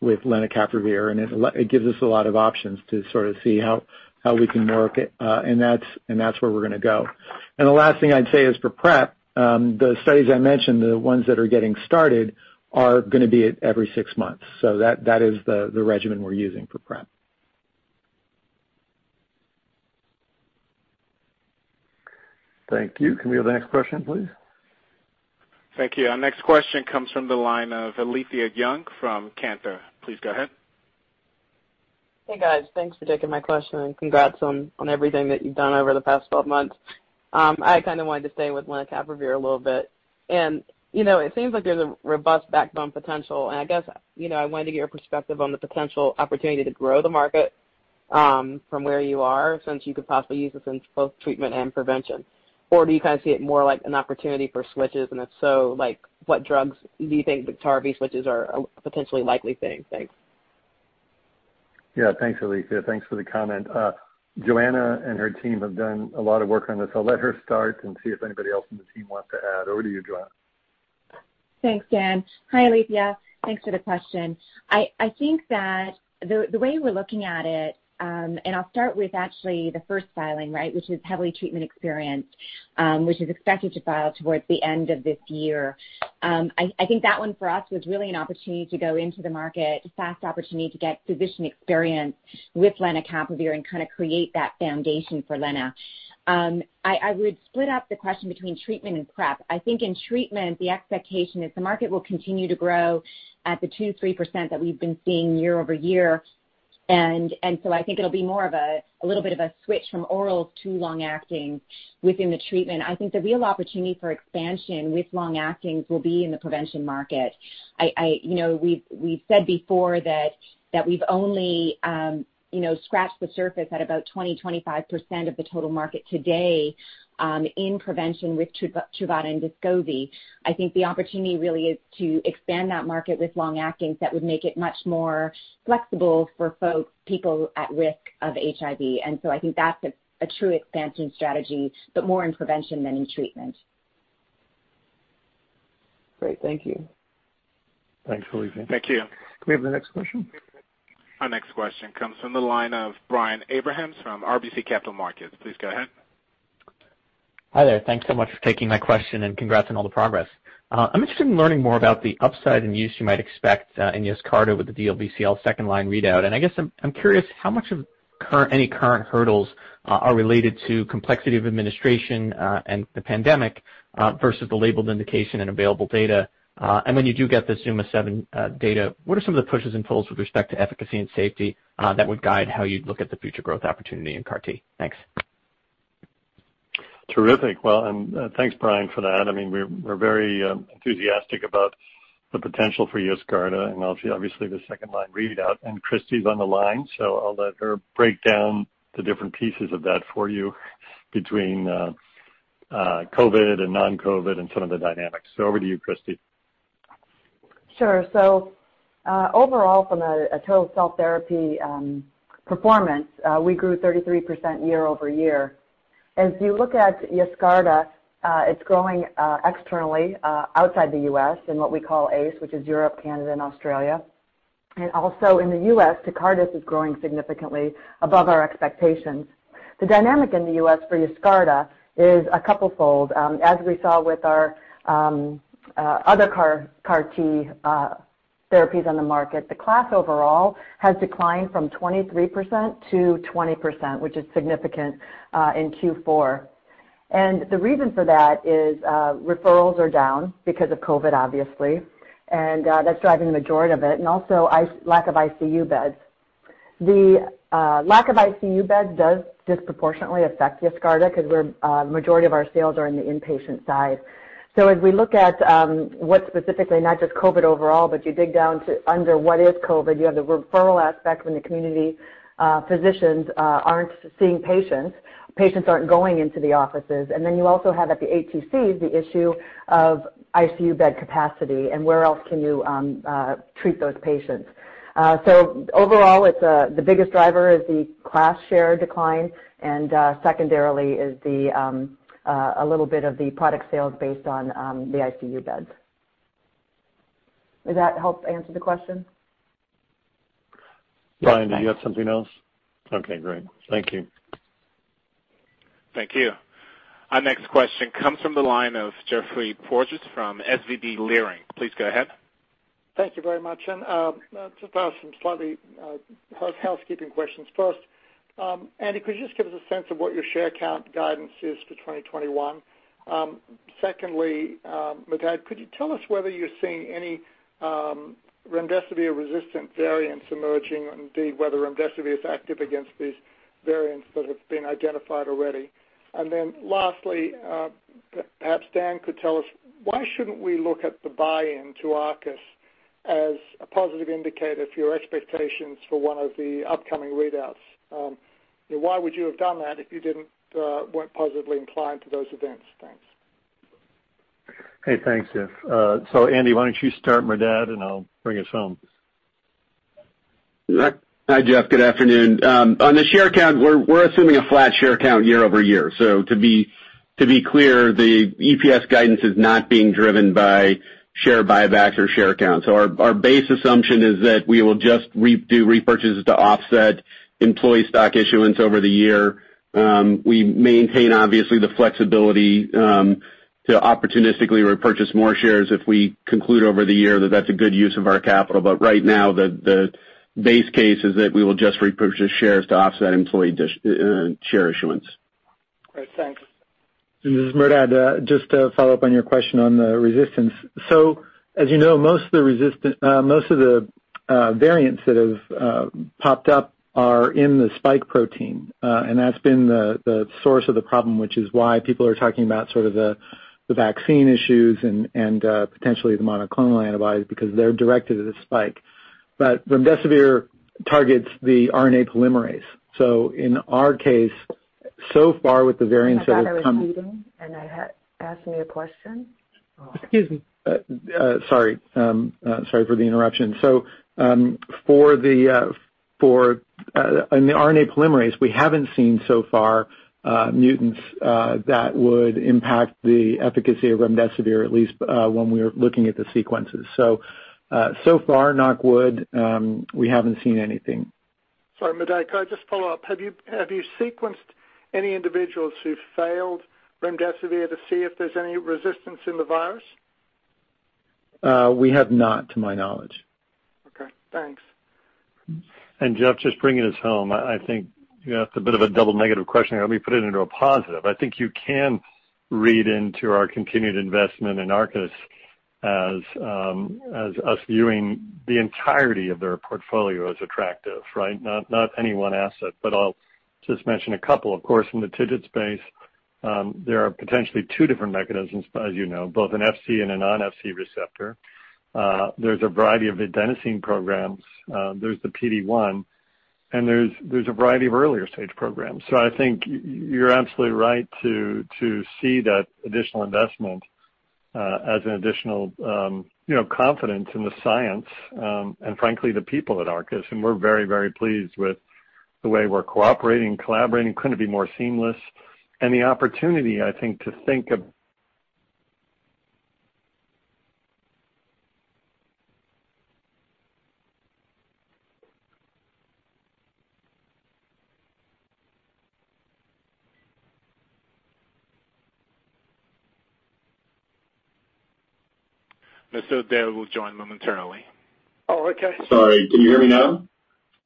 with lenacapavir, and it gives us a lot of options to sort of see how how we can work it, uh and that's and that's where we're going to go. And the last thing I'd say is for PrEP, um the studies I mentioned, the ones that are getting started, are going to be at every six months. So that that is the regimen we're using for PrEP. Thank you. Can we have the next question, please? Thank you. Our next question comes from the line of Alethia Young from Cantor. Please go ahead. Hey, guys. Thanks for taking my question, and congrats on everything that you've done over the past 12 months. Um, I kind of wanted to stay with lenacapavir a little bit. You know, it seems like there's a robust backbone potential, and I guess, you know, I wanted to get your perspective on the potential opportunity to grow the market um, from where you are, since you could possibly use this in both treatment and prevention. Or do you kind of see it more like an opportunity for switches? And if so, like, what drugs do you think Biktarvy switches are a potentially likely thing? Thanks. Yeah. Thanks, Alethia. Thanks for the comment. Uh, Johanna and her team have done a lot of work on this. I'll let her start and see if anybody else in the team wants to add. Over to you, Johanna. Thanks, Dan. Hi, Alethia. Thanks for the question. I think that the way we're looking at it, Um, I'll start with actually the first filing, right, which is heavily treatment experienced, um, which is expected to file towards the end of this year. Um, I think that one for us was really an opportunity to go into the market, a fast opportunity to get physician experience with Lena lenacapavir and kind of create that foundation for Lena. I would split up the question between treatment and PrEP. I think in treatment, the expectation is the market will continue to grow at the 2%-3% that we've been seeing year-over-year. I think it'll be more of a little bit of a switch from orals to long-acting within the treatment. I think the real opportunity for expansion with long-actings will be in the prevention market. I you know, we've said before that we've only um, scratched the surface at about 20%-25% of the total market today um, in prevention with Truvada and Descovy. I think the opportunity really is to expand that market with long-actings that would make it much more flexible for folks people at risk of HIV. And so I think that's a true expansion strategy, but more in prevention than in treatment. Great. Thank you. Thanks, Alethia. Thank you. Can we have the next question? Our next question comes from the line of Brian Abrahams from RBC Capital Markets. Please go ahead. Hi there. Thanks so much for taking my question, and congrats on all the progress. Uh, I'm interested in learning more about the upside in use you might expect uh, in Yescarta with the DLBCL second-line readout. And I guess I'm curious how much of any current hurdles uh, are related to complexity of administration and the pandemic versus the labeled indication and available data. Uh, and when you do get the ZUMA-7 uh, data, what are some of the pushes and pulls with respect to efficacy and safety uh, that would guide how you'd look at the future growth opportunity in CAR T? Thanks. Terrific. Well, and thanks, Brian, for that. I mean we're very um, enthusiastic about the potential for Yescarta and obviously the second-line readout. And Christi's on the line, so I'll let her break down the different pieces of that for you between COVID and non-COVID and some of the dynamics. So over to you, Christi. Sure. So uh, overall, from a total cell therapy um, performance, uh, we grew 33% year-over-year. As you look at Yescarta, uh, it's growing externally outside the U.S. in what we call ACE, which is Europe, Canada, and Australia. And also in the U.S., Tecartus is growing significantly above our expectations. The dynamic in the U.S. for Yescarta is a couple fold. Um, as we saw with our um, Uh, other CAR T uh, therapies on the market, the class overall has declined from 23% to 20%, which is significant uh, in Q4. The reason for that is referrals are down because of COVID, obviously, and that's driving the majority of it, and also lack of ICU beds. The lack of ICU beds does disproportionately affect Yescarta because the majority of our sales are in the inpatient side. So as we look at um, what specifically, not just COVID overall, but you dig down to under what is COVID, you have the referral aspect when the community uh, physicians uh, aren't seeing patients Patients aren't going into the offices. And then you also have at the ATCs, the issue of ICU bed capacity and where else can you um, uh, treat those patients. Uh so overall, it's the biggest driver is the class share decline, and secondarily is um, Uh, a little bit of the product sales based on um, the ICU beds. Does that help answer the question? Brian, do you have something else? Okay, great. Thank you. Thank you. Our next question comes from the line of Geoffrey Porges from SVB Leerink. Please go ahead. Thank you very much. And um just ask some slightly uh, housekeeping questions. First, Um, Andy, could you just give us a sense of what your share count guidance is for 2021? Um, secondly, um, Merdad, could you tell us whether you're seeing any remdesivir-resistant variants emerging, and indeed, whether remdesivir is active against these variants that have been identified already? And then lastly, uh, perhaps Dan could tell us why shouldn't we look at the buy-in to Arcus as a positive indicator for your expectations for one of the upcoming readouts? Why would you have done that if you didn't uh weren't positively inclined to those events? Thanks. Hey, thanks, Geoff. Andy, why don't you start, Merdad, and I'll bring us home. Hi, Geoff. Good afternoon. Um on the share count, we're we're assuming a flat share count year-over-year. So to be to be clear, the EPS guidance is not being driven by share buybacks or share counts. So, our our base assumption is that we will just do repurchases to offset employee stock issuance over the year. Um, we maintain, obviously, the flexibility um, to opportunistically repurchase more shares if we conclude over the year that that's a good use of our capital. But right now, the the base case is that we will just repurchase shares to offset employee uh, share issuance. Great. Thanks. This is Merdad. Uh, just to follow up on your question on the resistance. So as you know, most of the resistance uh most of the uh variants that have uh, popped up are in the spike protein. Uh and that's been the source of the problem, which is why people are talking about sort of the vaccine issues and uh, potentially the monoclonal antibodies, because they're directed at a spike. But Remdesivir targets the RNA polymerase. So in our case, so far with the variants that have come- I thought I was muting, and ask me a question. Excuse me. Uh, uh, um, uh sorry for the interruption. Um, Uh, in the RNA polymerase, we haven't seen so far uh, mutants uh, that would impact the efficacy of remdesivir, at least when we are looking at the sequences. So uh so far, knock wood, um, we haven't seen anything. Sorry, Merdad, could I just follow up? Have you sequenced any individuals who've failed remdesivir to see if there's any resistance in the virus? We have not, to my knowledge. Okay, thanks. Geoff, just bringing us home, I think that's a bit of a double negative question. Let me put it into a positive. I think you can read into our continued investment in Arcus as um as us viewing the entirety of their portfolio as attractive, right? Not not any one asset, but I'll just mention a couple. Of course, in the TIGIT space, there are potentially two different mechanisms, as you know, both an Fc and a non-Fc receptor. There's a variety of adenosine programs. Uh, there's the PD-1, and there's a variety of earlier stage programs. So I think you're absolutely right to see that additional investment uh, as an additional um, confidence in the science, um, and frankly, the people at Arcus. And we're very very pleased with the way we're cooperating, collaborating. Couldn't be more seamless. And the opportunity, I think, to think of Mr. O'Day will join momentarily. Oh, okay. Sorry, can you hear me now?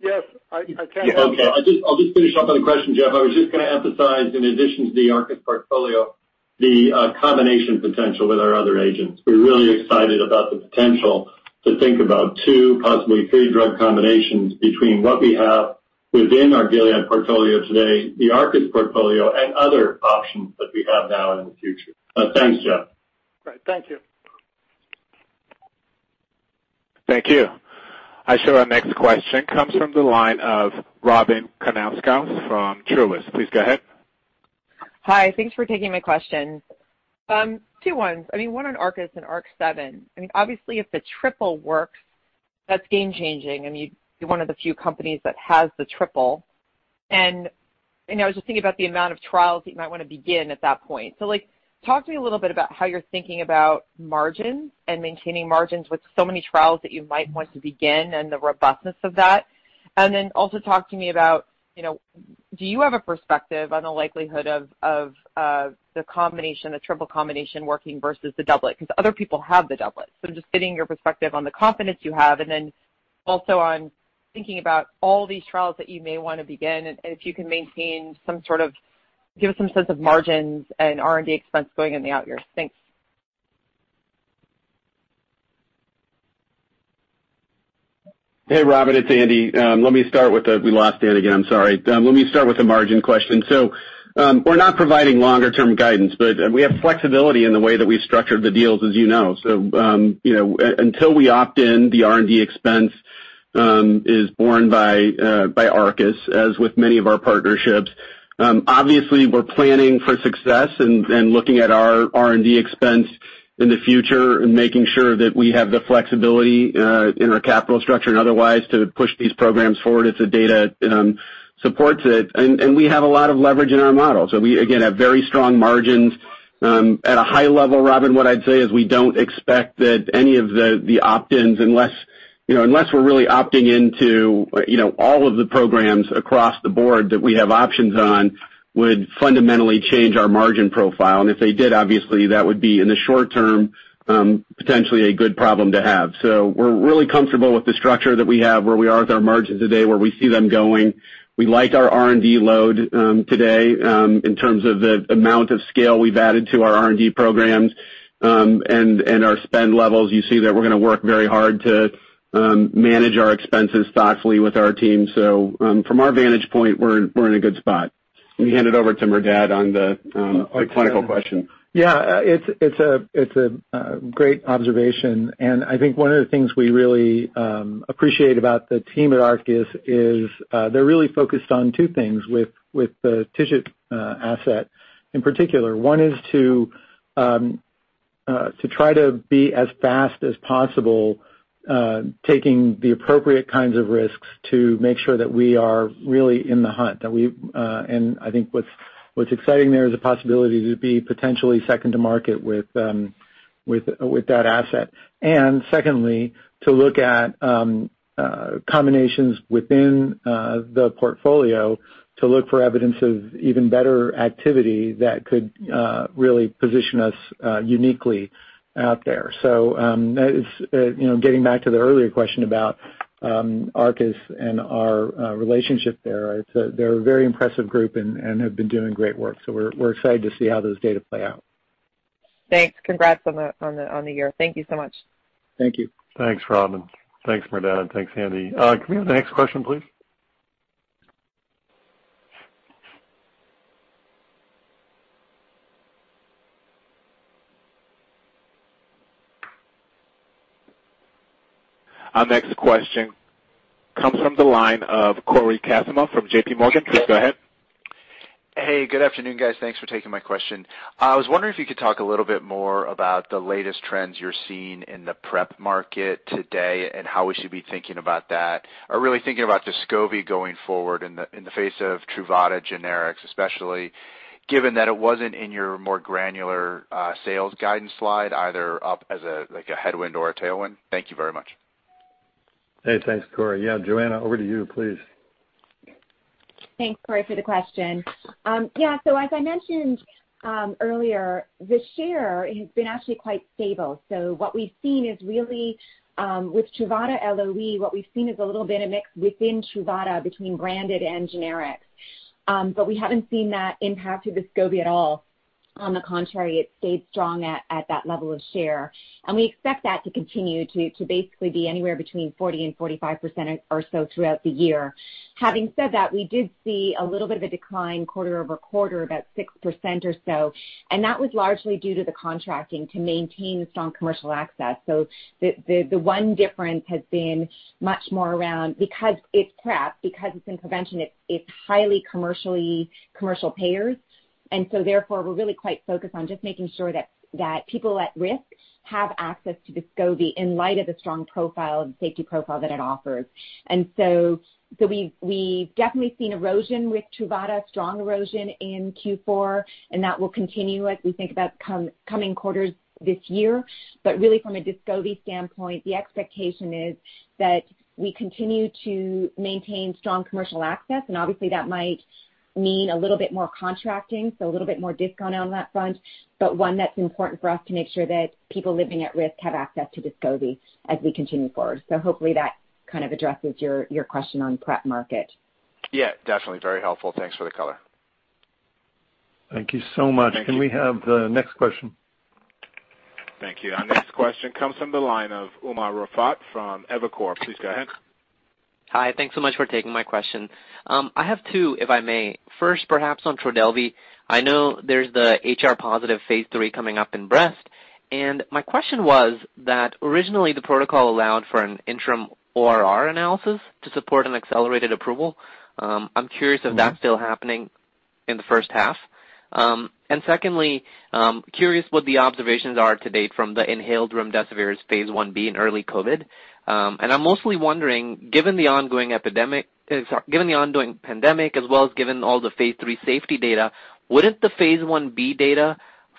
Yes, I can. Okay. I'll just finish up on the question, Geoff. I was just going to emphasize, in addition to the Arcus portfolio, the uh, combination potential with our other agents. We're really excited about the potential to think about two, possibly three drug combinations between what we have within our Gilead portfolio today, the Arcus portfolio, and other options that we have now and in the future. Uh, thanks, Geoff. Great. Thank you. Thank you. I show our next question comes from the line of Robyn Karnauskas from Truist. Please go ahead. Hi. Thanks for taking my question. Um, two ones. I mean, One on Arcus and ARC-7. I mean, Obviously, if the triple works, that's game changing. I mean you're one of the few companies that has the triple. And and I was just thinking about the amount of trials that you might want to begin at that point. Talk to me a little bit about how you're thinking about margins and maintaining margins with so many trials that you might want to begin and the robustness of that. And then also talk to me about, you know, do you have a perspective on the likelihood of of uh the combination, the triple combination working versus the doublet? Because other people have the doublet. So just getting your perspective on the confidence you have, and then also on thinking about all these trials that you may want to begin, and if you can maintain some sort of, give us some sense of margins and R&D expense going in the out years. Thanks. Hey, Robyn, it's Andy. Um let me start with the we lost Dan again, I'm sorry. Um let me start with the margin question. So um we're not providing longer-term guidance, but we have flexibility in the way that we've structured the deals, as you know. So you know, uh until we opt in, the R&D expense is borne by uh by Arcus, as with many of our partnerships. Um, obviously, we're planning for success and looking at our R&D expense in the future and making sure that we have the flexibility uh, in our capital structure and otherwise to push these programs forward if the data um, supports it. We have a lot of leverage in our model. So we, again, have very strong margins. Um at a high level, Robyn, what I'd say is we don't expect that any of the opt-ins, unless we're really opting into you know, all of the programs across the board that we have options on, would fundamentally change our margin profile. And if they did, obviously, that would be, in the short term, um, potentially a good problem to have. So we're really comfortable with the structure that we have, where we are with our margins today, where we see them going. We like our R&D load um, today um, in terms of the amount of scale we've added to our R&D programs um and and our spend levels. You see that we're going to work very hard to Um, manage our expenses thoughtfully with our team. So um from our vantage point, we're we're in a good spot. Let me hand it over to Merdad on the um, uh, clinical question. Yeah. Uh, it's it's a it's a uh great observation. And I think one of the things we really um, appreciate about the team at Arcus is uh, they're really focused on two things with with the TIGIT uh, asset in particular. One is to to try to be as fast as possible, taking the appropriate kinds of risks to make sure that we are really in the hunt. That we uh and I think what's what's exciting there is a possibility to be potentially second to market with um with uh with that asset. And secondly, to look at um uh combinations within uh the portfolio to look for evidence of even better activity that could uh really position us uniquely out there. So um that is uh you know getting back to the earlier question about Arcus and our relationship there, they're a very impressive group and have been doing great work. So we're we're excited to see how those data play out. Thanks. Congrats on the on the on the year. Thank you so much. Thank you. Thanks, Robyn. Thanks, Merdad. Thanks, Andy. Can we have the next question, please? Our next question comes from the line of Cory Kasimov from JPMorgan. Please go ahead. Hey, good afternoon, guys. Thanks for taking my question. I was wondering if you could talk a little bit more about the latest trends you're seeing in the PrEP market today and how we should be thinking about that, or really thinking about Descovy going forward in the face of Truvada generics, especially given that it wasn't in your more granular uh, sales guidance slide, either up as a headwind or a tailwind. Thank you very much. Hey, thanks, Cory. Yeah, Johanna, over to you, please. Thanks, Cory, for the question. Um, yeah. So as I mentioned um, earlier, the share has been actually quite stable. So what we've seen is really um, with Truvada LOE, what we've seen is a little bit of mix within Truvada between branded and generics. Um, but we haven't seen that impact to Descovy at all. On the contrary, it stayed strong at that level of share. And we expect that to continue to basically be anywhere between 40 and 45% or so throughout the year. Having said that, we did see a little bit of a decline quarter-over-quarter, about 6% or so, and that was largely due to the contracting to maintain strong commercial access. So the one difference has been much more around because it's PrEP, because it's in prevention, it's highly commercially commercial payers. And so therefore, we're really quite focused on just making sure that that people at risk have access to Descovy in light of the strong profile and safety profile that it offers. And so so we've we've definitely seen erosion with Truvada, strong erosion in Q4, and that will continue as we think about coming quarters this year. But really from a Descovy standpoint, the expectation is that we continue to maintain strong commercial access, and obviously that might mean a little bit more contracting, so a little bit more discount on that front, but one that's important for us to make sure that people living at risk have access to Descovy as we continue forward. So hopefully that kind of addresses your question on PrEP market. Yeah, definitely. Very helpful. Thanks for the color. Thank you so much. Thank you. Can we have the next question? Thank you. Our next question comes from the line of Umer Raffat from Evercore. Please go ahead. Hi. Thanks so much for taking my question. Um, I have two, if I may. First, perhaps on Trodelvy. I know there's the HR-positive phase III coming up in breast, and my question was that originally the protocol allowed for an interim ORR analysis to support an accelerated approval. Um I'm curious if that's still happening in the first half. Secondly, um curious what the observations are to date from the inhaled remdesivir's phase I-B in early COVID. Um and I'm mostly wondering, given the ongoing epidemic uh given the ongoing pandemic as well as given all the phase III safety data, wouldn't the phase I-B data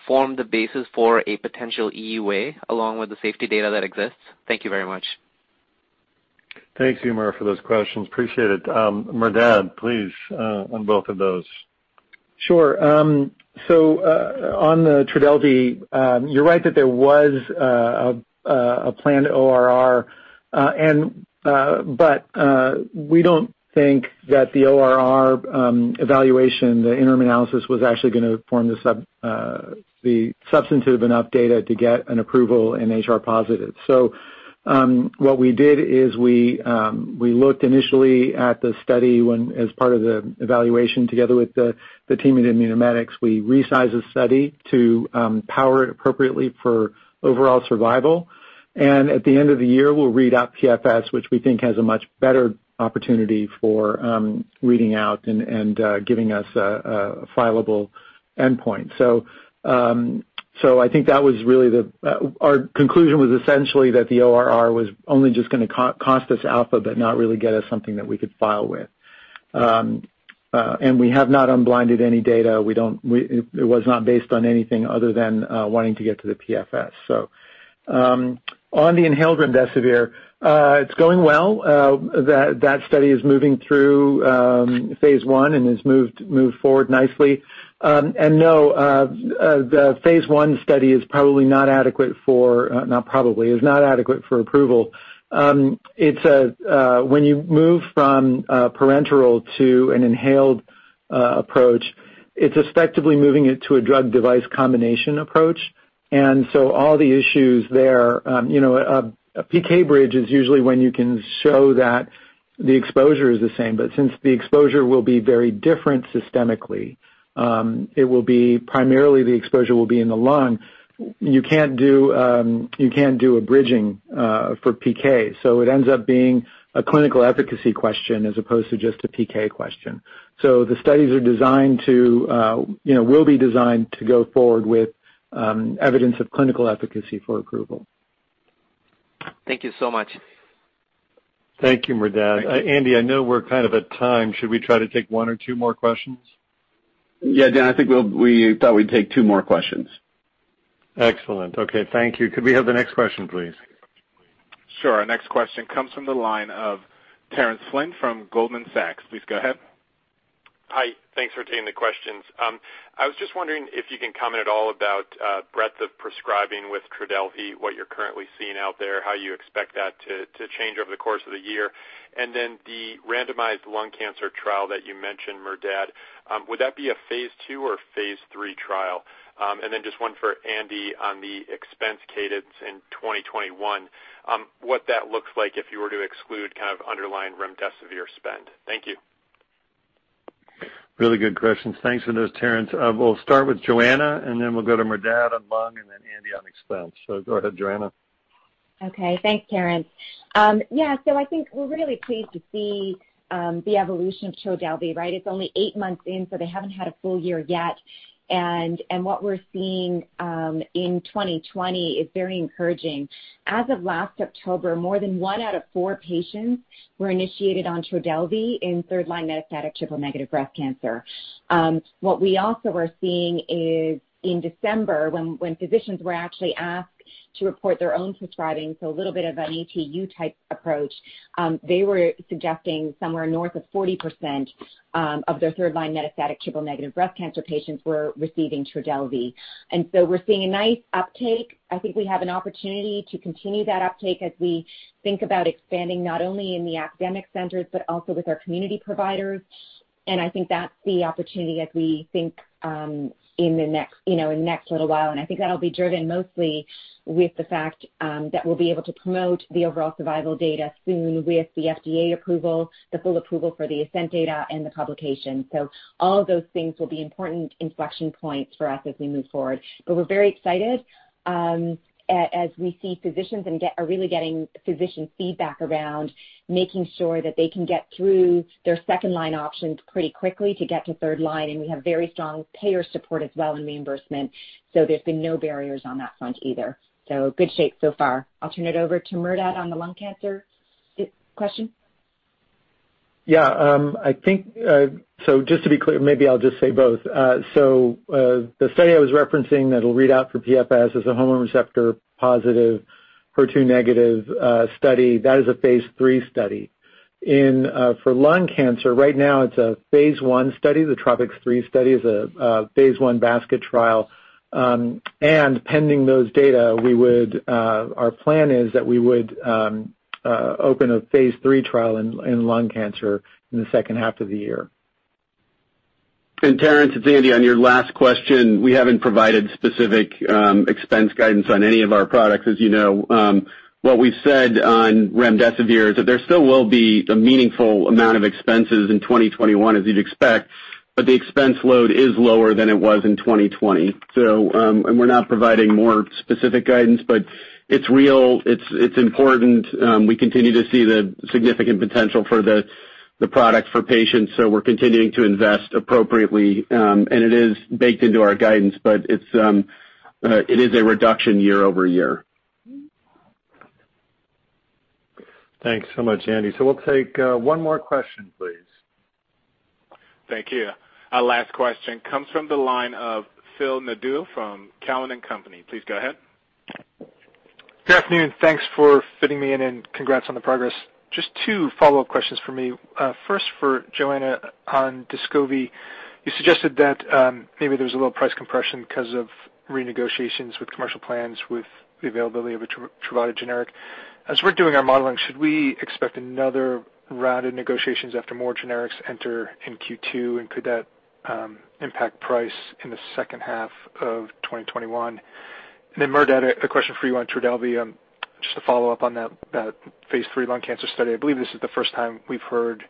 form the basis for a potential EUA along with the safety data that exists? Thank you very much. Thanks, Umer, for those questions. Appreciate it. Merdad, please, on both of those. Sure. Um so uh on the TRODELVY, you're right that there was uh a a planned ORR. Uh, and, uh, but, uh, we don't think that the ORR um evaluation, the interim analysis, was actually going to form the sub uh the substantive enough data to get an approval in HR-positive. What we did is we um we looked initially at the study when as part of the evaluation together with the the team at Immunomedics. We resized the study to um power it appropriately for overall survival. And at the end of the year, we'll read out PFS, which we think has a much better opportunity for um reading out and and, uh giving us a a fileable endpoint. I think that was really the, our conclusion was essentially that the ORR was only just going to cost us alpha, but not really get us something that we could file with. Um and we have not unblinded any data. We don't we it was not based on anything other than wanting to get to the PFS. So um on the inhaled remdesivir, uh, it's going well. Uh that that study is moving through um phase I and has moved moved forward nicely. Um, no, uh, uh, the phase I study is probably not adequate for uh not probably is not adequate for approval. Um, uh, when you move from uh, parenteral to an inhaled approach, it's effectively moving it to a drug device combination approach. And so all the issues there, um, you know, a PK bridge is usually when you can show that the exposure is the same. But since the exposure will be very different systemically, primarily the exposure will be in the lung, you can't do um you can't do a bridging uh for PK. So it ends up being a clinical efficacy question as opposed to just a PK question. So the studies are designed to uh you know will be designed to go forward with evidence of clinical efficacy for approval. Thank you so much. Thank you, Merdad. Andy, I know we're kind of at time. Should we try to take one or two more questions? Yeah, Dan, I think we thought we'd take two more questions. Excellent. Okay. Thank you. Could we have the next question, please? Sure. Our next question comes from the line of Terence Flynn from Goldman Sachs. Please go ahead. Hi. Thanks for taking the questions. Um, I was just wondering if you can comment at all about uh, breadth of prescribing with TRODELVY, what you're currently seeing out there, how you expect that to change over the course of the year. And then the randomized lung cancer trial that you mentioned, Merdad, Um, would that be a phase II or phase III trial? Um, and then just one for Andy on the expense cadence in 2021, um, what that looks like if you were to exclude kind of underlying remdesivir spend. Thank you. Really good questions. Thanks for those, Terence. Uh, we'll start with Johanna, and then we'll go to Merdad on lung, and then Andy on expense. So go ahead, Johanna. Okay. Thanks, Terence. Um, yeah. So I think we're really pleased to see the evolution of TRODELVY, right? It's only eight months in, so they haven't had a full year yet. And and what we're seeing um in 2020 is very encouraging. As of last October, more than one out of four patients were initiated on TRODELVY in third-line metastatic triple-negative breast cancer. What we also are seeing is in December, when when physicians were actually asked to report their own prescribing, so a little bit of an ATU type approach, um, they were suggesting somewhere north of 40% um, of their third-line metastatic triple-negative breast cancer patients were receiving TRODELVY. We're seeing a nice uptake. I think we have an opportunity to continue that uptake as we think about expanding not only in the academic centers but also with our community providers. And I think that's the opportunity as we think um, in the next you know, in the next little while. And I think that'll be driven mostly with the fact um, that we'll be able to promote the overall survival data soon with the FDA approval, the full approval for the ASCENT data, and the publication. So all of those things will be important inflection points for us as we move forward. But we're very excited. Um, as we see physicians and are really getting physician feedback around making sure that they can get through their second-line options pretty quickly to get to third line, and we have very strong payer support as well in reimbursement. So there's been no barriers on that front either. So good shape so far. I'll turn it over to Merdad on the lung cancer question. Yeah. Um I think uh so just to be clear, maybe I'll just say both. Uh so the study I was referencing that'll read out for PFS is a hormone receptor-positive, HER2-negative study. That is a phase III study. In uh for lung cancer, right now it's a phase I study. The TROPiCS-03 study is a phase I basket trial. Um and pending those data, we would uh our plan is that we would open a phase III trial in in lung cancer in the second half of the year. Terence, it's Andy. On your last question, we haven't provided specific um expense guidance on any of our products, as you know. Um what we've said on remdesivir is that there still will be a meaningful amount of expenses in 2021, as you'd expect, but the expense load is lower than it was in 2020. We're not providing more specific guidance, but it's real, it's important. Um, we continue to see the significant potential for the product for patients, so we're continuing to invest appropriately. Um, and it is baked into our guidance, but um, uh, it is a reduction year-over-year. Thanks so much, Andy. So we'll take uh, one more question, please. Thank you. Our last question comes from the line of Phil Nadeau from Cowen and Company. Please go ahead. Good afternoon. Thanks for fitting me in, and congrats on the progress. Just two follow-up questions from me. Uh, first for Johanna on Descovy. You suggested that um, maybe there was a little price compression because of renegotiations with commercial plans with the availability of a Truvada generic. As we're doing our modeling, should we expect another round of negotiations after more generics enter in Q2, and could that um, impact price in the second half of 2021? Merdad, a question for you on Trodelvy. Um, just to follow up on that phase III lung cancer study. I believe this is the first time we've heard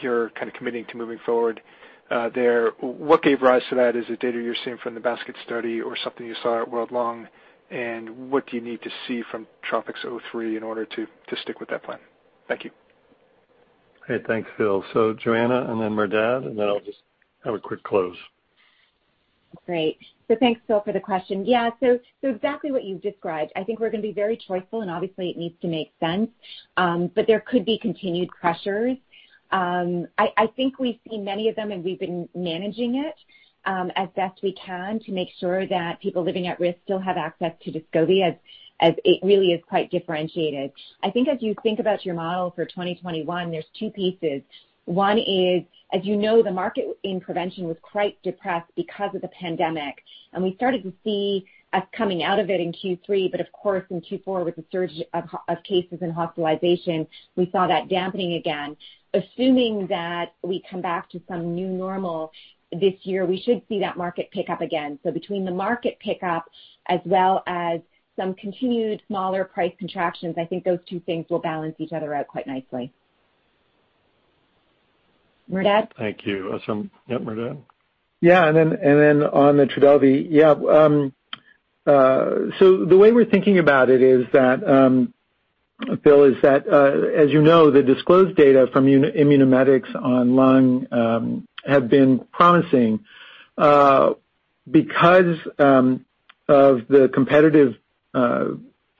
you're kind of committing to moving forward uh, there. What gave rise to that? Is it data you're seeing from the basket study or something you saw at World Lung? And what do you need to see from TROPiCS-03 in order to stick with that plan? Thank you. Hey, thanks, Phil. Johanna and then Merdad, and then I'll just have a quick close. Great. So thanks, Phil, for the question. Yeah. Exactly what you've described. I think we're going to be very choiceful, and obviously it needs to make sense. Um, but there could be continued pressures. Um, I think we've seen many of them, and we've been managing it um, as best we can to make sure that people living at risk still have access to Descovy, as it really is quite differentiated. I think as you think about your model for 2021, there's two pieces. One is, as you know, the market in prevention was quite depressed because of the pandemic, and we started to see us coming out of it in Q3. but Of course, in Q4, with the surge of cases and hospitalization, we saw that dampening again. Assuming that we come back to some new normal this year, we should see that market pick up again. So between the market pickup as well as some continued smaller price contractions, I think those two things will balance each other out quite nicely. Merdad? Thank you. Uh, yep, Merdad. Yeah. And then and then on the Trodelvy. Yeah. Um, uh, so the way we're thinking about it is that, um, Phil, is that, uh, as you know, the disclosed data from Immunomedics on lung um, have been promising. Because of the competitive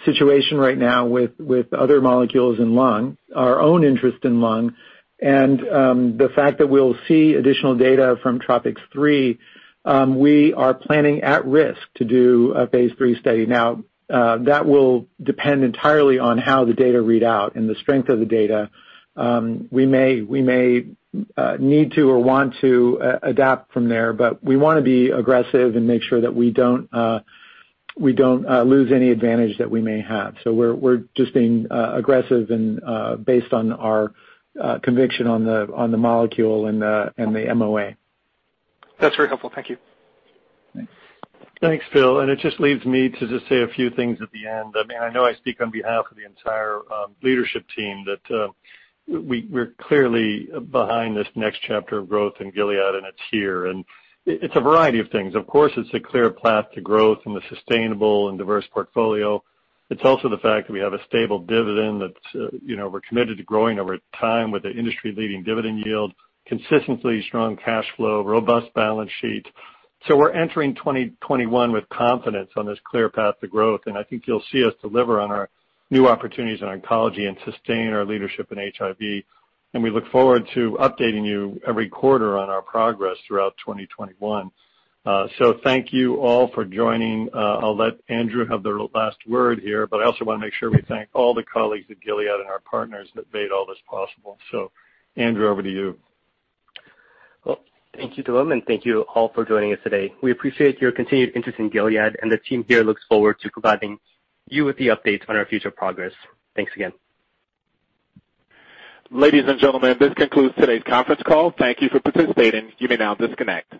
situation right now with with other molecules in lung, our own interest in lung, and Um, the fact that we'll see additional data from TROPiCS-03, um, we are planning at risk to do a phase III study. Now, uh, that will depend entirely on how the data read out and the strength of the data. Um, we may we may uh need to or want to uh, adapt from there, but we want to be aggressive and make sure that we don't uh we don't uh lose any advantage that we may have. So we're we're just being uh, aggressive and based on our Uh, conviction on the molecule and the MOA. That's very helpful. Thank you. Thanks. Thanks, Phil. And it just leaves me to just say a few things at the end. I mean I know I speak on behalf of the entire um, leadership team that uh, we're clearly behind this next chapter of growth in Gilead, and it's here. And it's a variety of things. Of course, it's a clear path to growth in the sustainable and diverse portfolio. It's also the fact that we have a stable dividend that uh, you know we're committed to growing over time with an industry-leading dividend yield, consistently strong cash flow, robust balance sheet. So we're entering 2021 with confidence on this clear path to growth, and I think you'll see us deliver on our new opportunities in oncology and sustain our leadership in HIV. And we look forward to updating you every quarter on our progress throughout 2021. Uh, thank you all for joining. Uh, I'll let Andrew have the last word here, but I also want to make sure we thank all the colleagues at Gilead and our partners that made all this possible. So Andrew, over to you. Well, thank you, Dillon, and thank you all for joining us today. We appreciate your continued interest in Gilead, and the team here looks forward to providing you with the updates on our future progress. Thanks again. Ladies and gentlemen, this concludes today's conference call. Thank you for participating. You may now disconnect.